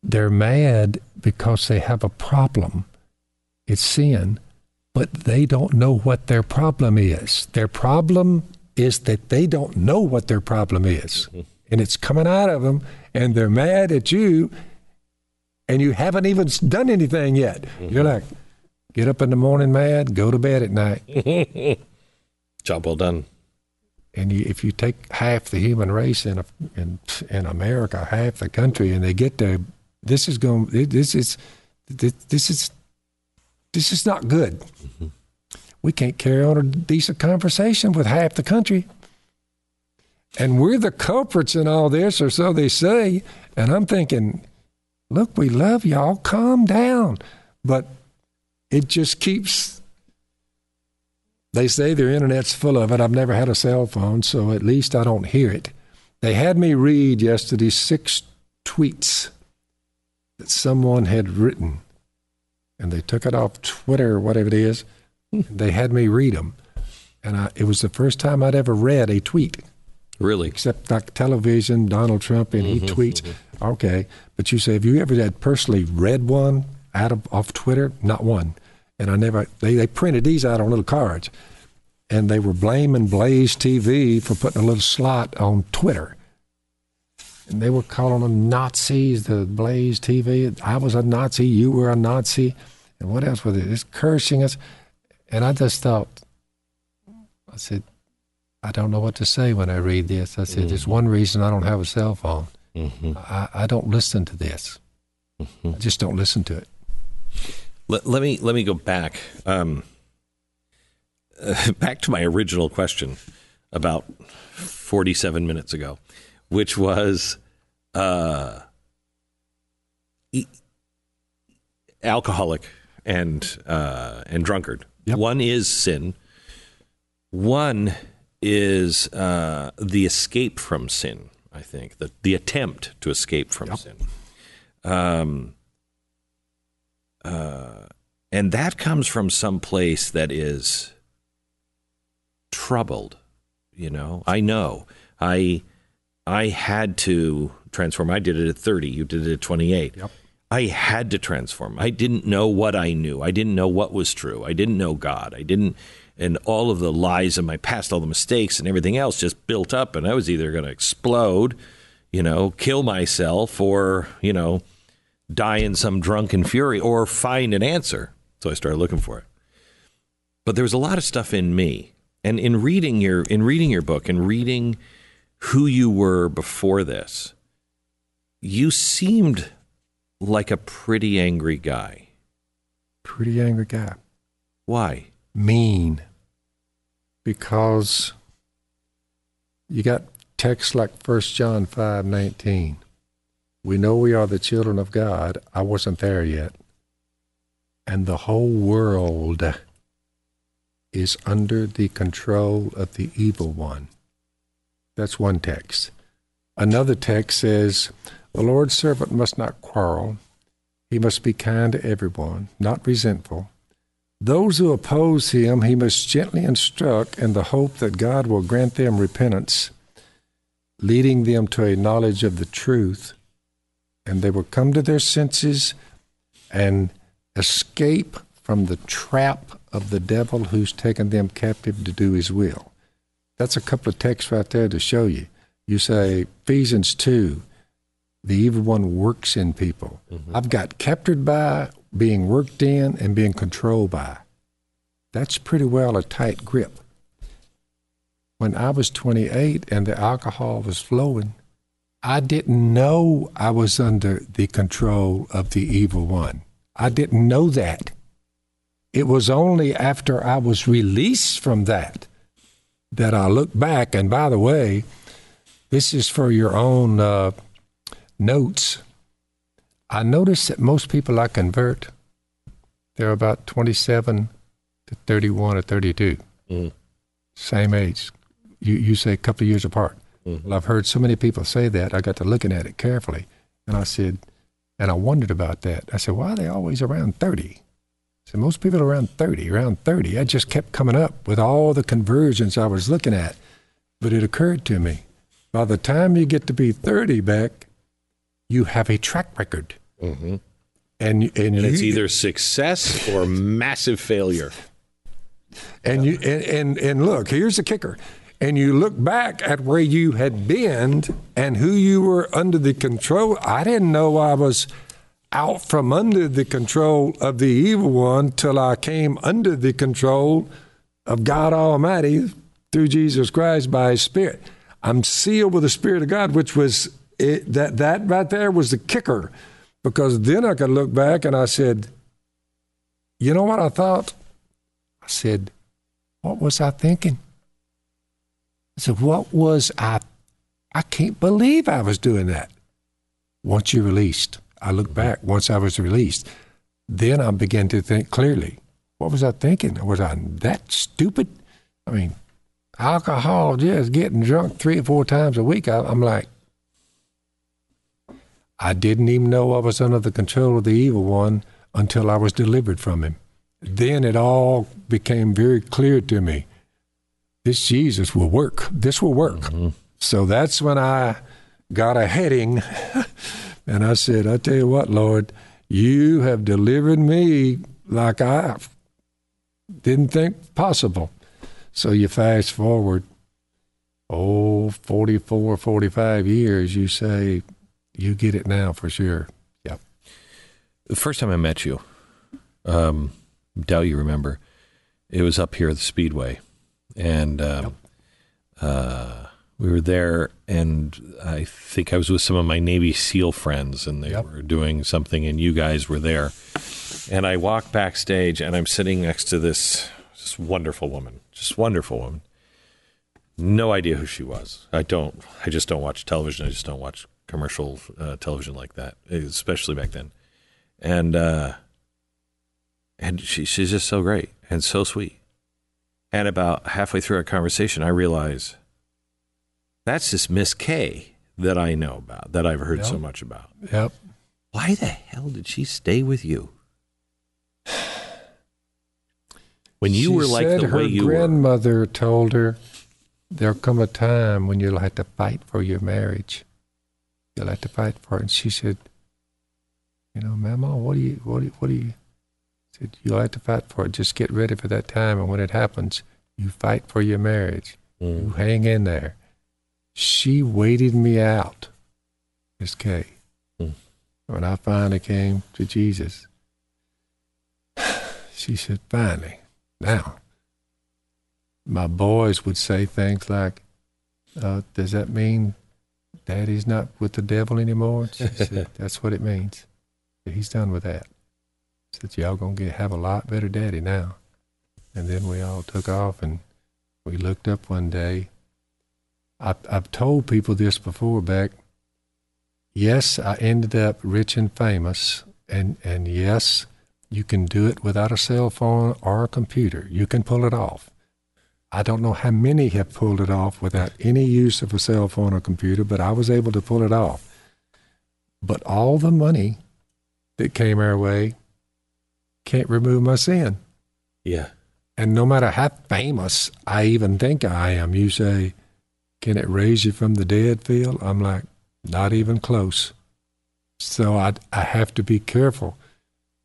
They're mad because they have a problem. It's sin, but they don't know what their problem is. Their problem is that they don't know what their problem is. Mm-hmm. And it's coming out of them, and they're mad at you, and you haven't even done anything yet. Mm-hmm. You're like, get up in the morning mad, go to bed at night. Job well done. and you, if you take half the human race in a, in in America, half the country, and they get there, this is going. This is this is this is not good. Mm-hmm. We can't carry on a decent conversation with half the country, and we're the culprits in all this, or so they say. And I'm thinking, look, we love y'all. Calm down, but it just keeps They say their internet's full of it. I've never had a cell phone, so at least I don't hear it. They had me read yesterday six tweets that someone had written, and they took it off Twitter or whatever it is. Hmm. They had me read them, and I, it was the first time I'd ever read a tweet, Really? except like television, Donald Trump, and he mm-hmm, tweets. Mm-hmm. Okay, but you say, have you ever had personally read one out of off Twitter? Not one. And I never. They they printed these out on little cards, and they were blaming Blaze TV for putting a little slot on Twitter. They were calling them Nazis, the Blaze TV. I was a Nazi, you were a Nazi, and what else was it? Just cursing us. And I just thought, I said, I don't know what to say when I read this. I said, there's one reason I don't have a cell phone. Mm-hmm. I, I don't listen to this. I just don't listen to it. Let, let me let me go back um, uh, back to my original question about 47 minutes ago, which was uh, e- alcoholic and uh, and drunkard. Yep. One is sin. One is uh, the escape from sin. I think the the attempt to escape from Yep. sin. Um, uh, and that comes from some place that is troubled. You know, I know. I I had to transform. I did it at 30. You did it at 28. Yep. I had to transform. I didn't know what I knew. I didn't know what was true. I didn't know God. I didn't, and all of the lies of my past, all the mistakes and everything else just built up. And I was either going to explode, you know, kill myself, or, you know, die in some drunken fury or find an answer. So I started looking for it. But there was a lot of stuff in me. And in reading your in reading your book and reading who you were before this, you seemed like a pretty angry guy. Pretty angry guy. Why? Mean. Because you got texts like 1 John five nineteen. We know we are the children of God. I wasn't there yet. And the whole world is under the control of the evil one. That's one text. Another text says, The Lord's servant must not quarrel. He must be kind to everyone, not resentful. Those who oppose him, he must gently instruct in the hope that God will grant them repentance, leading them to a knowledge of the truth, and they will come to their senses and escape from the trap of the devil who's taken them captive to do his will. That's a couple of texts right there to show you. You say, Ephesians 2, the evil one works in people. I've got captured by, being worked in, and being controlled by. That's pretty well a tight grip. When I was 28 and the alcohol was flowing, I didn't know I was under the control of the evil one. I didn't know that. It was only after I was released from that that I looked back. And by the way, this is for your own uh, notes. I noticed that most people I convert, they're about 27 to 31 or 32, Mhm. same age. You, you say a couple of years apart. Well, I've heard so many people say that. I got to looking at it carefully, and I said, and I wondered about that. I said, why are they always around 30? So most people are around 30, around 30. I just kept coming up with all the conversions I was looking at. But it occurred to me, by the time you get to be 30 Beck, you have a track record. Mm-hmm. And, and, And it's either success or massive failure. And you and, and and look, here's the kicker. And you look back at where you had been and who you were under the control. I didn't know I was out from under the control of the evil one till I came under the control of God Almighty through Jesus Christ by His Spirit. I'm sealed with the Spirit of God, which was it, that that right there was the kicker, because then I could look back and I said, you know what I thought? I said, What was I thinking? I said, What was I? I can't believe I was doing that. Once you're released, I look back, once I was released, then I began to think clearly. What was I thinking? Was I that stupid? I mean, alcohol, just getting drunk three or four times a week. I, I'm like, I didn't even know I was under the control of the evil one until I was delivered from him. Then it all became very clear to me. This Jesus will work. This will work. Mm-hmm. So that's when I got a heading and I said, I tell you what, Lord, you have delivered me like I didn't think possible. So you fast forward, oh, 44, 45 years, you say, you get it now for sure. Yeah. The first time I met you, um, doubt you remember, it was up here at the Speedway. And um, uh, we were there, and I think I was with some of my Navy SEAL friends, and they Yep. were doing something, and you guys were there. And I walk backstage, and I'm sitting next to this just wonderful woman, just wonderful woman. No idea who she was. I don't. I just don't watch television. I just don't watch commercial uh, television like that, especially back then. And uh, and she, she's just so great and so sweet. And about halfway through our conversation, I realize that's this Miss Kay that I know about, that I've heard so much about. Yep. Why the hell did she stay with you? When you She were like the way you were. Her grandmother told her there'll come a time when you'll have to fight for your marriage. You'll have to fight for it. And she said, you know, Mama, what do you, what do you, what do you, said, you'll have to fight for it. Just get ready for that time. And when it happens, you fight for your marriage. You Mm. hang in there. She waited me out, Miss Kay. Mm. When I finally came to Jesus, she said, finally, now. My boys would say things like, uh, does that mean daddy's not with the devil anymore? She said, that's what it means. He's done with that. Said, y'all gonna get have a lot better daddy now. And then we all took off and we looked up one day. I, I've told people this before, Beck. Yes, I ended up rich and famous, and, and yes, you can do it without a cell phone or a computer. You can pull it off. I don't know how many have pulled it off without any use of a cell phone or computer, but I was able to pull it off. But all the money that came our way can't remove my sin. Yeah. And no matter how famous I even think I am, you say, Can it raise you from the dead, Phil? I'm like, Not even close. So I, I have to be careful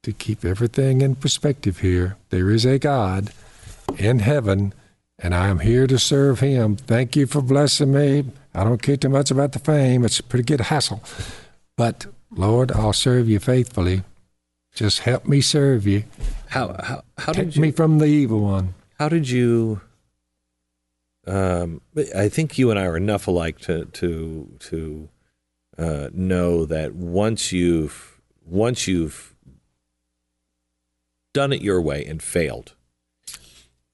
to keep everything in perspective here. There is a God in heaven, and I am here to serve him. Thank you for blessing me. I don't care too much about the fame, it's a pretty good hassle. But Lord, I'll serve you faithfully. Just help me serve you. How how how did Take you me from the evil one. how did you um I think you and I are enough alike to to to uh, know that once you've once you've done it your way and failed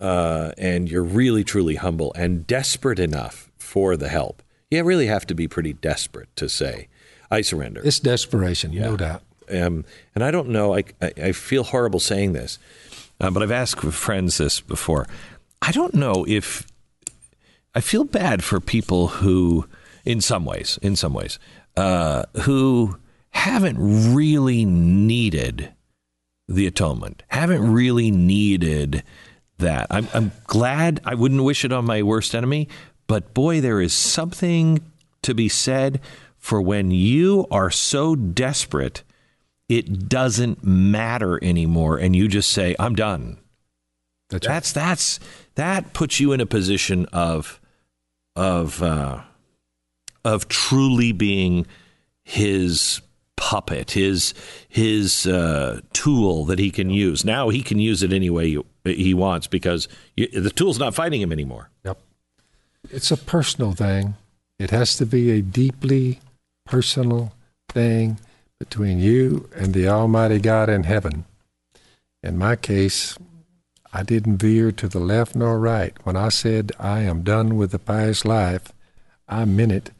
uh, and you're really truly humble and desperate enough for the help you really have to be pretty desperate to say I surrender It's desperation, Yeah. no doubt. um, and I don't know. I, I, I feel horrible saying this, uh, but I've asked friends this before. I don't know if I feel bad for people who, in some ways, in some ways, uh, who haven't really needed the atonement, haven't really needed that. I'm, I'm glad I wouldn't wish it on my worst enemy, but boy, there is something to be said for when you are so desperate, it doesn't matter anymore, and you just say, "I'm done." That's right. That's that's that puts you in a position of of uh, of truly being his puppet, his his uh, tool that he can use. Now he can use it any way he wants because you, the tool's not fighting him anymore. Yep. It's a personal thing. It has to be a deeply personal thing between you and the Almighty God in heaven. In my case, I didn't veer to the left nor right. When I said I am done with the past life, I meant it.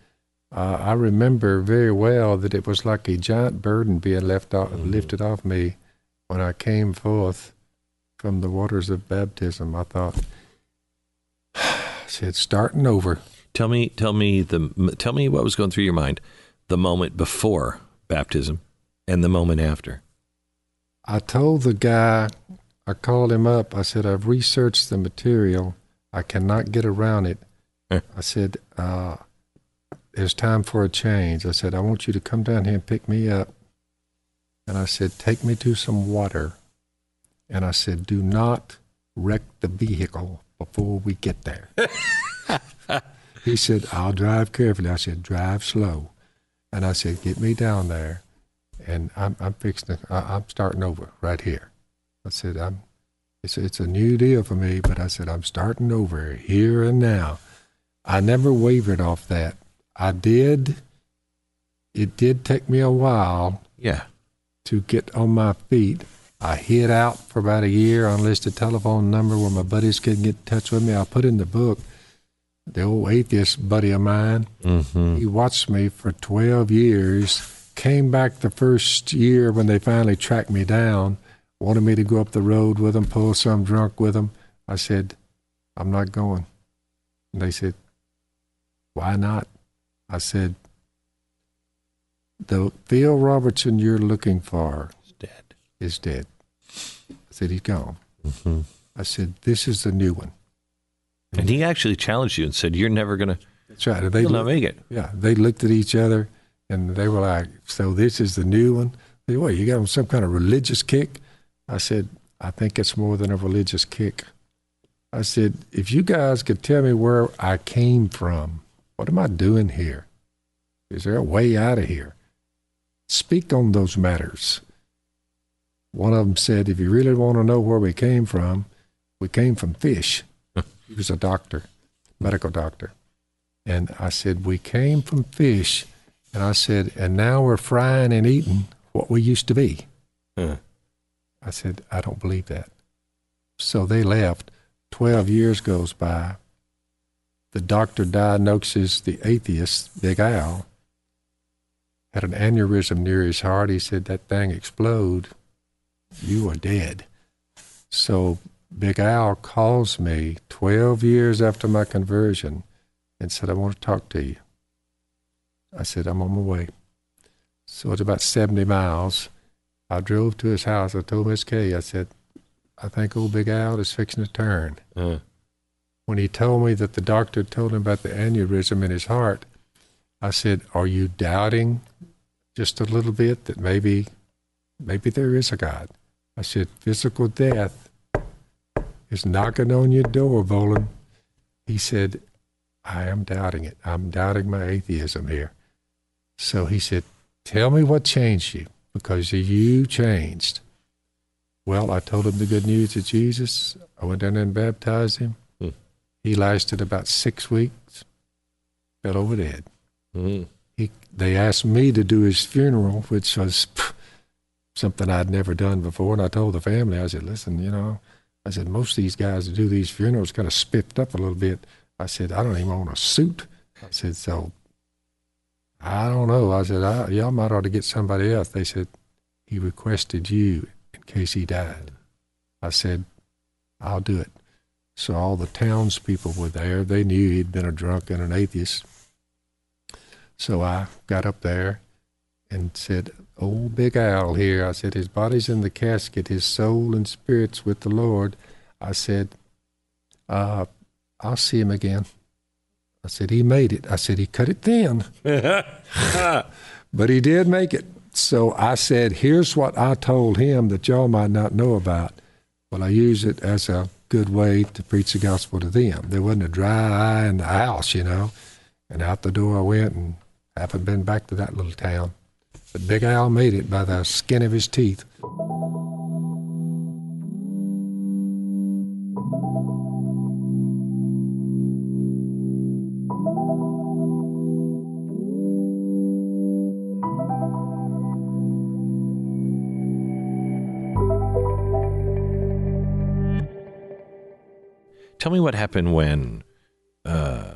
Uh, I remember very well that it was like a giant burden being left off, lifted off me when I came forth from the waters of baptism. I thought, said, starting over. Tell me, tell me the, tell me what was going through your mind, the moment before baptism, and the moment after. I told the guy, I called him up. I said, I've researched the material. I cannot get around it. I said, uh, there's time for a change. I said, I want you to come down here and pick me up. And I said, take me to some water. And I said, do not wreck the vehicle before we get there. he said, I'll drive carefully. I said, drive slow. And I said, get me down there. And I'm, I'm fixing to, I, I'm starting over right here. I said, I'm, it's, it's a new deal for me, but I said, I'm starting over here and now. I never wavered off that. I did. It did take me a while Yeah. to get on my feet. I hid out for about a year, unlisted telephone number where my buddies couldn't get in touch with me. I put in the book, the old atheist buddy of mine. Mm-hmm. He watched me for 12 years, came back the first year when they finally tracked me down, wanted me to go up the road with them, pull some drunk with them. I said, I'm not going. And they said, Why not? I said, The Phil Robertson you're looking for is dead. is dead. I said, He's gone. Mm-hmm. I said, This is the new one. And he actually challenged you and said, "You're never gonna, That's right. They you'll not looked- make it." Yeah, they looked at each other and they were like, "So this is the new one?" They, what? You got on some kind of religious kick? I said, "I think it's more than a religious kick." I said, "If you guys could tell me where I came from, what am I doing here? Is there a way out of here? Speak on those matters." One of them said, "If you really want to know where we came from, we came from fish." he was a doctor, medical doctor. And I said, We came from fish. And I said, And now we're frying and eating what we used to be. Huh. I said, I don't believe that. So they left. 12 years goes by. The doctor diagnoses the atheist, Big Al, had an aneurysm near his heart. He said, That thing explode. You are dead. So Big Al calls me 12 years after my conversion and said, I want to talk to you. I said, I'm on my way. So it's about 70 miles. I drove to his house. I told Miss Kay, I said, I think old Big Al is fixing to turn. Uh, When he told me that the doctor told him about the aneurysm in his heart, I said, Are you doubting just a little bit that maybe maybe there is a God? I said, Physical death is knocking on your door, Volan. He said, I am doubting it. I'm doubting my atheism here. So he said, Tell me what changed you because you changed. Well, I told him the good news of Jesus. I went down there and baptized him. He lasted about six weeks, fell over dead. mm, He, they asked me to do his funeral, which was pff, something I'd never done before. And I told the family, I said, listen, you know, I said, most of these guys that do these funerals kind of spiffed up a little bit. I said, I don't even own a suit. I said, so I don't know. I said, I, y'all might ought to get somebody else. They said, he requested you in case he died. I said, I'll do it. So all the townspeople were there. They knew he'd been a drunk and an atheist. So I got up there and said, Old Big Al here. I said, His body's in the casket, his soul and spirit's with the Lord. I said, uh, I'll see him again. I said, He made it. I said, He cut it thin, but he did make it. So I said, Here's what I told him that y'all might not know about. Well, I use it as a good way to preach the gospel to them. There wasn't a dry eye in the house, you know. And out the door I went and haven't been back to that little town. But Big Al made it by the skin of his teeth. Tell me what happened when, uh,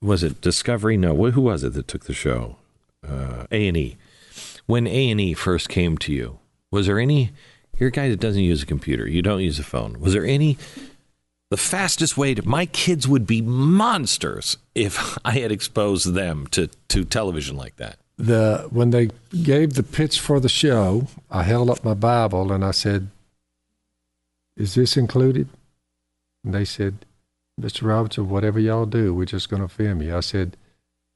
was it Discovery? No, who was it that took the show? Uh, A and E. When A and E first came to you, was there any? You're a guy that doesn't use a computer. You don't use a phone. Was there any the fastest way to my kids would be monsters if I had exposed them to, to television like that. The when they gave the pitch for the show, I held up my Bible and I said, "Is this included?" And they said, "Mr. Robertson, whatever y'all do, we're just going to film you." I said,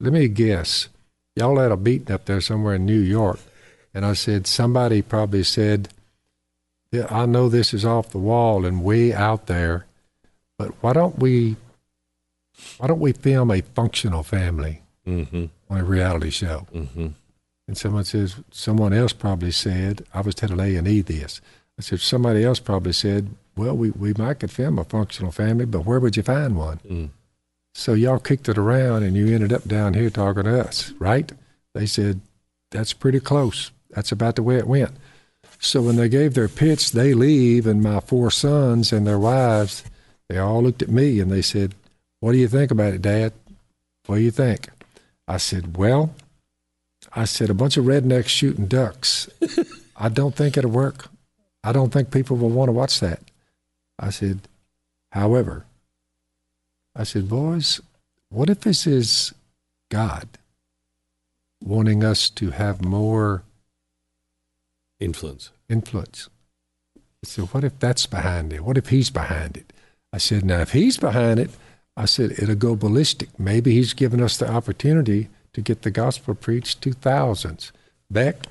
"Let me guess, y'all had a beating up there somewhere in New York," and I said, "Somebody probably said." Yeah, I know this is off the wall and way out there, but why don't we why don't we film a functional family Mm-hmm. on a reality show? Mm-hmm. And someone says, someone else probably said, I was telling A and E this. I said, somebody else probably said, well, we, we might could film a functional family, but where would you find one? Mm. So y'all kicked it around and you ended up down here talking to us, right? They said, that's pretty close. That's about the way it went. So when they gave their pitch, they leave, and my four sons and their wives, they all looked at me and they said, What do you think about it, Dad? What do you think? I said, Well, I said, a bunch of rednecks shooting ducks. I don't think it'll work. I don't think people will want to watch that. I said, However, I said, Boys, what if this is God wanting us to have more Influence. influence. I said, what if that's behind it? What if he's behind it? I said, now if he's behind it, I said, it'll go ballistic. Maybe he's given us the opportunity to get the gospel preached to thousands. Beck,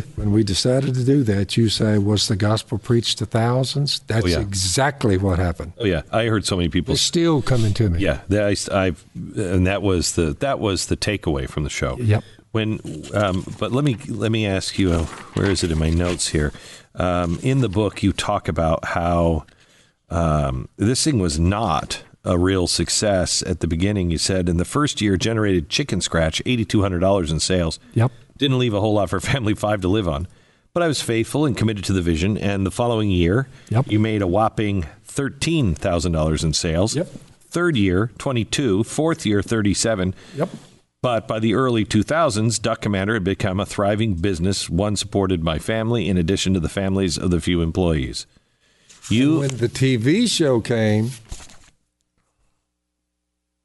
when we decided to do that, you say, was the gospel preached to thousands? That's Oh, yeah. exactly what happened. Oh yeah, I heard so many people. It's still coming to me. Yeah, I, I've, and that was the that was the takeaway from the show. Yep. When, um, but let me let me ask you, uh, where is it in my notes here? Um, in the book, you talk about how um, this thing was not a real success at the beginning. You said in the first year generated chicken scratch eighty two hundred dollars in sales. Yep. Didn't leave a whole lot for family five to live on. But I was faithful and committed to the vision. And the following year, Yep. you made a whopping thirteen thousand dollars in sales. Yep. Third year, twenty-two. Fourth year, thirty-seven. Yep. But by the early 2000s, Duck Commander had become a thriving business, one supported by family, in addition to the families of the few employees. You, when the TV show came,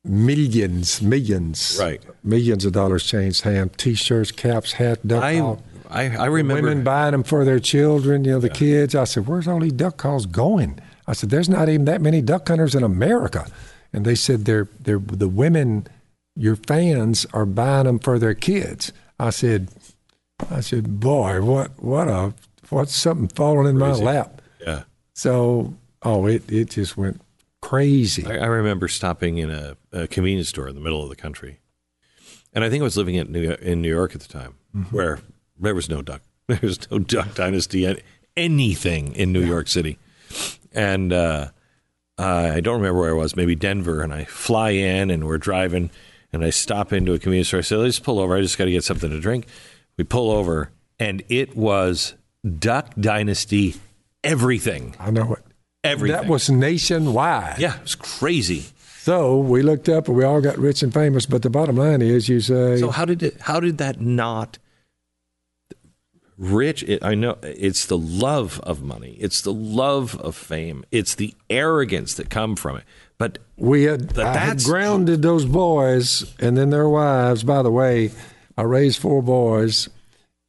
millions, millions, Right. millions of dollars changed hands. T-shirts, caps, hats, duck I, call. I, I remember. Women buying them for their children, you know, the kids. I said, "Where's all these duck calls going?" I said, "There's not even that many duck hunters in America." And they said, "They're they're the women, your fans are buying them for their kids." I said, "I said, boy, what what a what's something falling in Crazy. my lap." yeah. So, oh, it it just went crazy. I, I remember stopping in a, a convenience store in the middle of the country, and I think I was living in New, in New York at the time, where there was no duck, there was no duck dynasty, an- anything in New York City, and uh, I don't remember where I was, maybe Denver, and I fly in, and we're driving, and I stop into a convenience store. I said, "Let's pull over. I just got to get something to drink." We pull over, and it was Duck Dynasty, everything, I know it. Everything. That was nationwide. yeah, it was crazy. So we looked up and we all got rich and famous. But the bottom line is, you say, So how did it? How did that not? Rich, it, I know it's the love of money. It's the love of fame. It's the arrogance that come from it. But we had, But I had grounded those boys and then their wives. By the way, I raised four boys,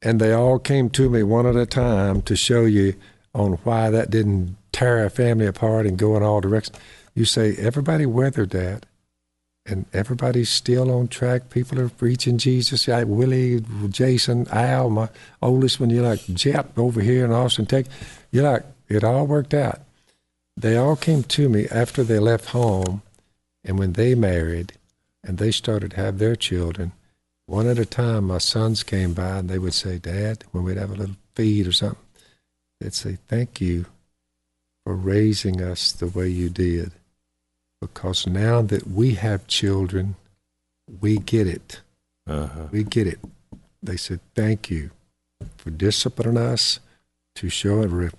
and they all came to me one at a time to show you on why that didn't tear our family apart and go in all directions. You say everybody weathered that, and everybody's still on track. People are preaching Jesus. Like Willie, Jason, Al, my oldest one. You're like Jep over here in Austin, Texas. You're like it all worked out. They all came to me after they left home, and when they married, and they started to have their children. One at a time, my sons came by and they would say, Dad, when we'd have a little feed or something, they'd say, Thank you for raising us the way you did. Because now that we have children, we get it. uh We get it. They said, Thank you for disciplining us to show it.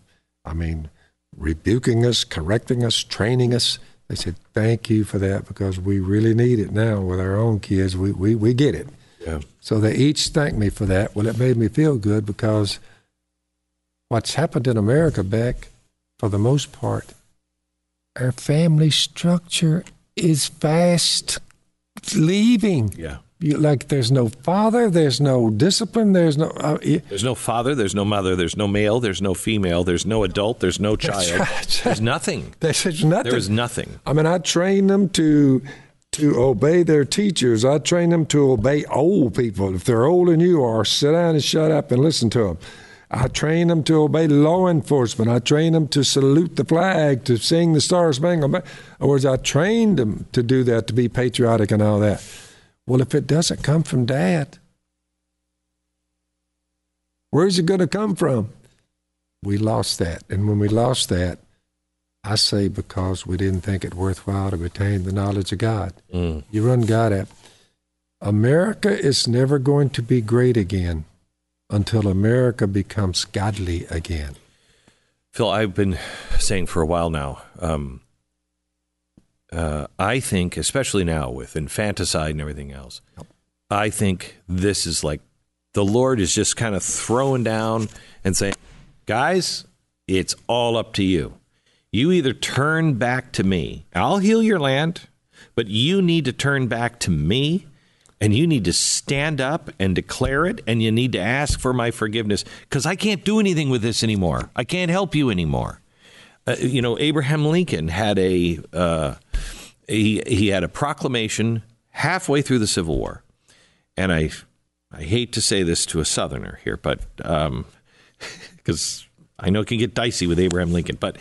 I mean, rebuking us, correcting us, training us. They said, Thank you for that because we really need it now with our own kids. We, we, we get it. yeah, So they each thanked me for that. Well, it made me feel good because what's happened in America, Beck, for the most part, our family structure is fast leaving. Yeah. You, like there's no father, there's no discipline, there's no. Uh, y- There's no father, there's no mother, there's no male, there's no female, there's no adult, there's no child. There's nothing. there's there's nothing. There is nothing. I mean, I train them to to obey their teachers. I train them to obey old people. If they're older than you are, sit down and shut up and listen to them. I train them to obey law enforcement. I train them to salute the flag, to sing the Star Spangled Banner. In other words, I trained them to do that, to be patriotic and all that. Well, if it doesn't come from dad, where's it going to come from? We lost that. And when we lost that, I say because we didn't think it worthwhile to retain the knowledge of God. Mm. You run God out. America is never going to be great again until America becomes godly again. Phil, I've been saying for a while now. Um, uh, I think, especially now with infanticide and everything else, I think this is like the Lord is just kind of throwing down and saying, "Guys, it's all up to you. You either turn back to me. I'll heal your land, but you need to turn back to me." And you need to stand up and declare it, and you need to ask for my forgiveness because I can't do anything with this anymore. I can't help you anymore. Uh, you know, Abraham Lincoln had a uh, he he had a proclamation halfway through the Civil War, and I I hate to say this to a Southerner here, but because I know it can get dicey with Abraham Lincoln, but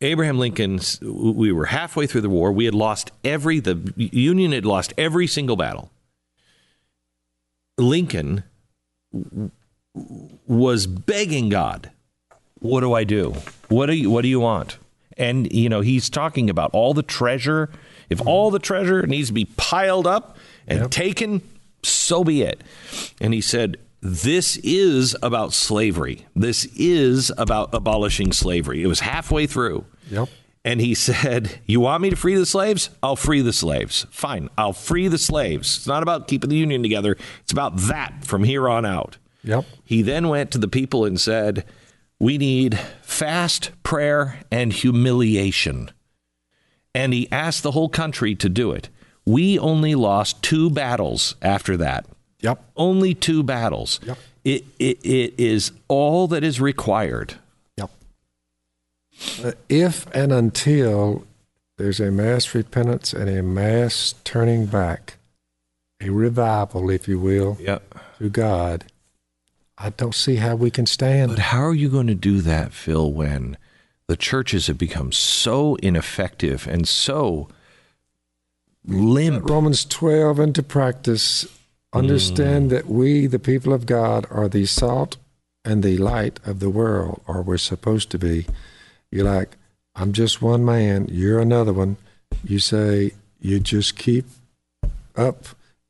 Abraham Lincoln's we were halfway through the war. We had lost every the Union had lost every single battle. Lincoln was begging God, "What do I do? What do you what do you want?" And you know, he's talking about all the treasure. If all the treasure needs to be piled up and taken, so be it. And he said, "This is about slavery. This is about abolishing slavery." It was halfway through. Yep. And he said, You want me to free the slaves? I'll free the slaves. Fine, I'll free the slaves. It's not about keeping the Union together, it's about that from here on out. Yep. He then went to the people and said, We need fast, prayer, and humiliation. And he asked the whole country to do it. We only lost two battles after that. Yep. Only two battles. Yep. It, it, it is all that is required. Yep. Uh, if and until there's a mass repentance and a mass turning back, a revival, if you will, Yeah. to God, I don't see how we can stand. But how are you going to do that, Phil, when the churches have become so ineffective and so limp? Romans 12 into practice. Understand that we, the people of God, are the salt and the light of the world, or we're supposed to be. You're like, I'm just one man, you're another one. You say, you just keep up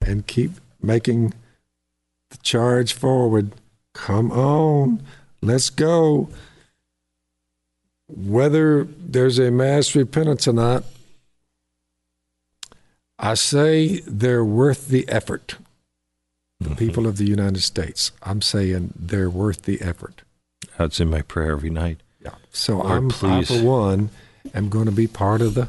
and keep making the charge forward. Come on, let's go. Whether there's a mass repentance or not, I say they're worth the effort. The mm-hmm. people of the United States. I'm saying they're worth the effort. That's in my prayer every night. So Lord, I'm, I, for one, am going to be part of the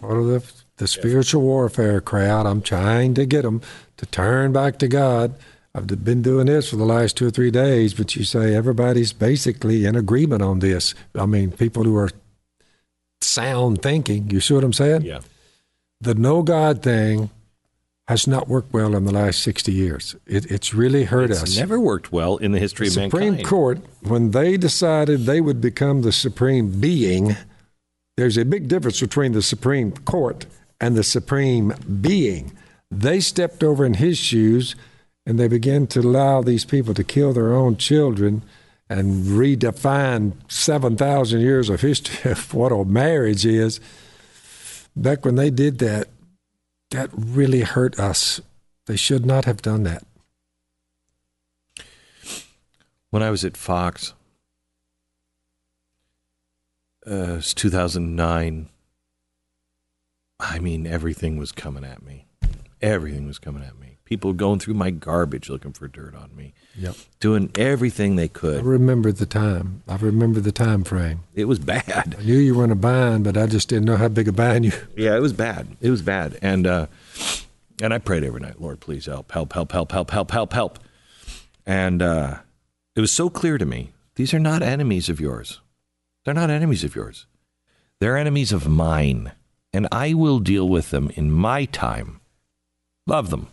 part of the the spiritual warfare crowd. I'm trying to get them to turn back to God. I've been doing this for the last two or three days, but you say everybody's basically in agreement on this. I mean, people who are sound thinking. You see what I'm saying? Yeah. The no God thing has not worked well in the last 60 years. It, it's really hurt It's us. never worked well in the history of The of Supreme mankind. Court, when they decided they would become the supreme being, there's a big difference between the Supreme Court and the supreme being. They stepped over in his shoes and they began to allow these people to kill their own children and redefine 7,000 years of history of what a marriage is. Back when they did that, that really hurt us. They should not have done that. When I was at Fox, uh, it was 2009. I mean, everything was coming at me. Everything was coming at me. People going through my garbage looking for dirt on me, Yep. doing everything they could. I remember the time. I remember the time frame. It was bad. I knew you were in a bind, but I just didn't know how big a bind you. Yeah, it was bad. It was bad. And uh, and I prayed every night, Lord, please help, help, help, help, help, help, help, help. And uh, it was so clear to me these are not enemies of yours. They're not enemies of yours. They're enemies of mine. And I will deal with them in my time. Love them.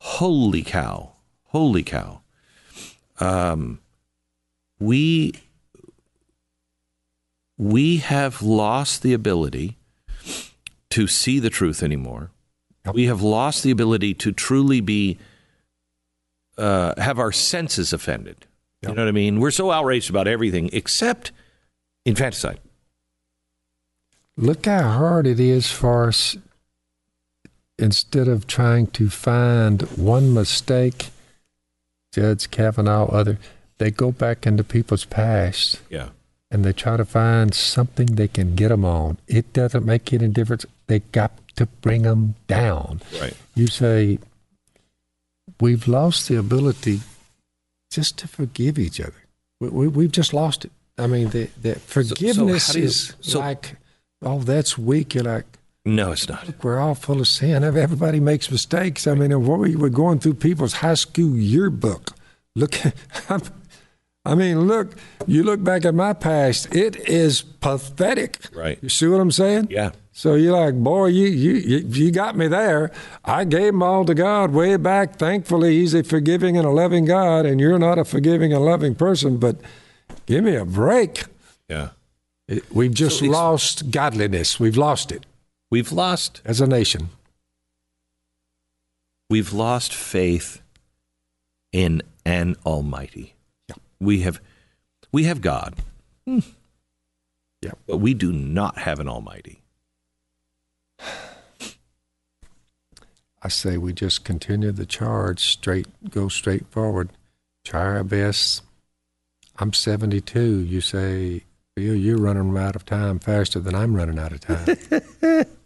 Holy cow. Holy cow. Um, we we have lost the ability to see the truth anymore. Yep. We have lost the ability to truly be uh, have our senses offended. You know what I mean? We're so outraged about everything except infanticide. Look how hard it is for us. Instead of trying to find one mistake, Judge Kavanaugh, other, they go back into people's past Yeah. and they try to find something they can get them on. It doesn't make any difference. They got to bring them down. Right. You say, we've lost the ability just to forgive each other. We, we, we've just lost it. I mean, the, the forgiveness how do you- is so- like, oh, that's weak. You're like, No, it's not. look, we're all full of sin. Everybody makes mistakes. I mean, what we were going through people's high school yearbook. Look, I mean, look, you look back at my past, it is pathetic. Right. You see what I'm saying? Yeah. So you're like, boy, you, you you you got me there. I gave them all to God way back. Thankfully, He's a forgiving and a loving God, and you're not a forgiving and loving person. But give me a break. Yeah. We've just So lost godliness. We've lost it We've lost as a nation. we've lost faith in an almighty. Yeah. We have we have God. Hmm. Yeah. But we do not have an almighty. I say we just continue the charge, straight, go straight forward, try our best. I'm 72. You say, Phil, you're running out of time faster than I'm running out of time.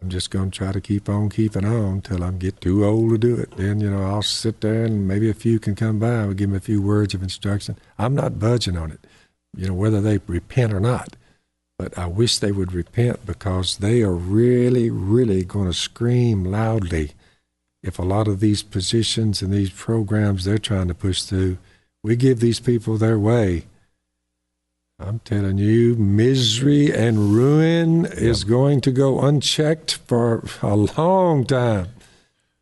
I'm just going to try to keep on keeping on till I get too old to do it. Then, you know, I'll sit there and maybe a few can come by. We'll give them a few words of instruction. I'm not budging on it, you know, whether they repent or not. But I wish they would repent because they are really, really going to scream loudly if a lot of these positions and these programs they're trying to push through, we give these people their way. I'm telling you, misery and ruin is going to go unchecked for a long time.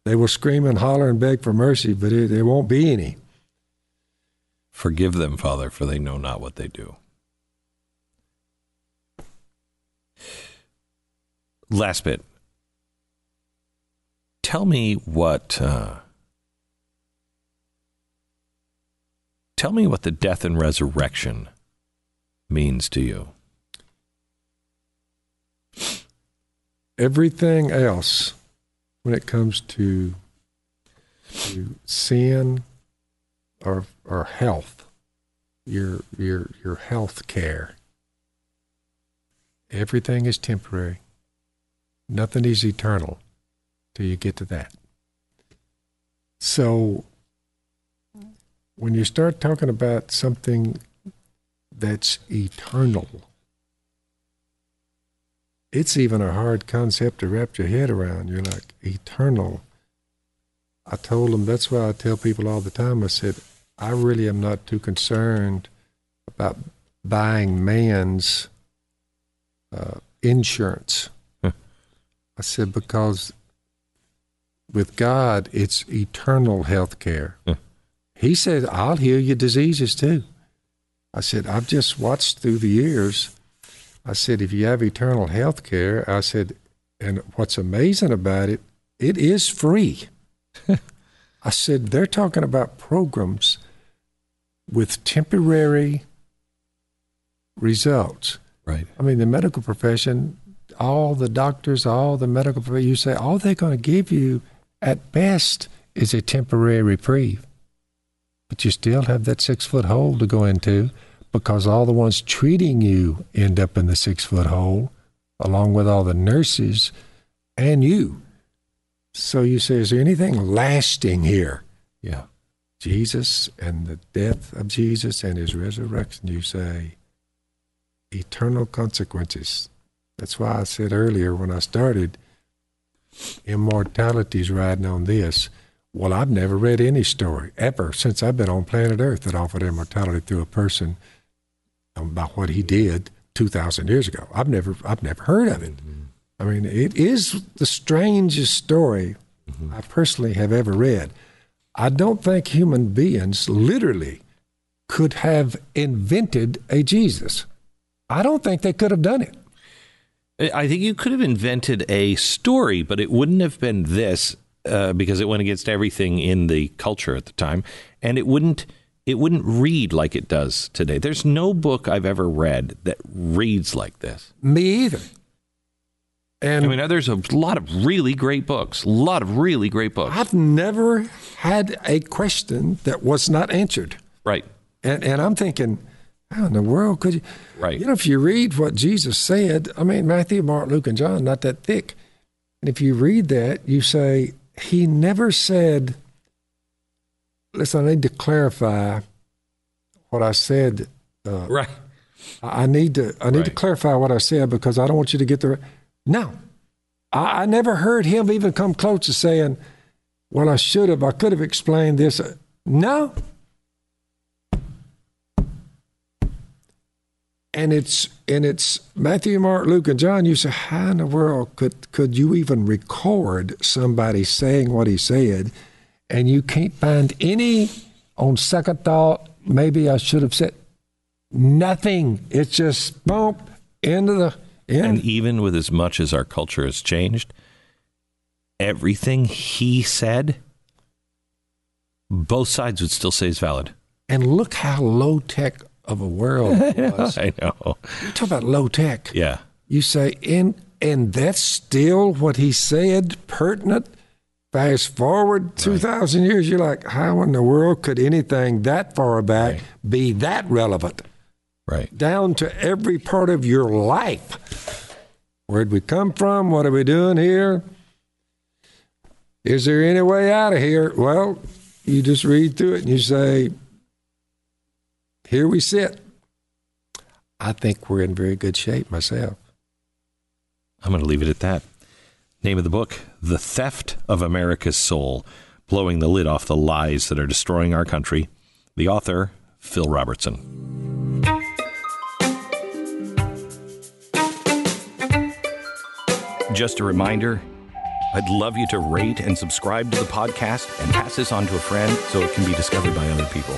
They will scream and holler and beg for mercy, but it, there won't be any. Forgive them, Father, for they know not what they do. Last bit. Tell me what. Uh, tell me what the death and resurrection means to you. everything else when it comes to to sin or or health your your your health care everything is temporary nothing is eternal till you get to that so when you start talking about something that's eternal it's even a hard concept to wrap your head around. You're like, eternal. I told them, that's why I tell people all the time, I said, I really am not too concerned about buying man's uh, insurance. I said, because with God, it's eternal health care. He said, I'll heal your diseases too. I said, I've just watched through the years. I said, if you have eternal health care, I said, and what's amazing about it, it is free. I said, they're talking about programs with temporary results. Right. I mean, the medical profession, all the doctors, all the medical profession, you say, all they're going to give you at best is a temporary reprieve. But you still have that six foot hole to go into because all the ones treating you end up in the six foot hole, along with all the nurses and you. So you say, is there anything lasting here? Yeah. Jesus and the death of Jesus and his resurrection, you say, eternal consequences. That's why I said earlier when I started, immortality's riding on this. Well, I've never read any story ever since I've been on planet Earth that offered immortality through a person um, about what he did two thousand years ago. I've never, I've never heard of it. I mean, it is the strangest story mm-hmm. I personally have ever read. I don't think human beings literally could have invented a Jesus. I don't think they could have done it. I think you could have invented a story, but it wouldn't have been this uh, because it went against everything in the culture at the time, and it wouldn't it wouldn't read like it does today. There's no book I've ever read that reads like this. Me either. And I mean, there's a lot of really great books, a lot of really great books. I've never had a question that was not answered. Right. And and I'm thinking, how in the world could you? Right. You know, if you read what Jesus said, I mean, Matthew, Mark, Luke, and John, not that thick. And if you read that, you say, he never said, listen, I need to clarify what I said. Uh, Right. I need to I need to clarify what I said because I don't want you to get the no. I, I never heard him even come close to saying, "Well, I should have. I could have explained this." No. And it's and it's Matthew, Mark, Luke, and John. You say, how in the world could could you even record somebody saying what he said, and you can't find any on second thought? Maybe I should have said nothing. It's just bump into the And even with as much as our culture has changed, everything he said, both sides would still say is valid. And look how low tech of a world it was. I know. You talk about low tech. Yeah. You say, and and that's still what he said, pertinent. Fast forward two thousand years, you're like, how in the world could anything that far back Right. be that relevant? Right. Down to every part of your life. Where'd we come from? What are we doing here? Is there any way out of here? Well, you just read through it and you say, here we sit. I think we're in very good shape myself. I'm going to leave it at that. Name of the book The Theft of America's Soul Blowing the Lid Off the Lies That Are Destroying Our Country. The author, Phil Robertson. Just a reminder I'd love you to rate and subscribe to the podcast and pass this on to a friend so it can be discovered by other people.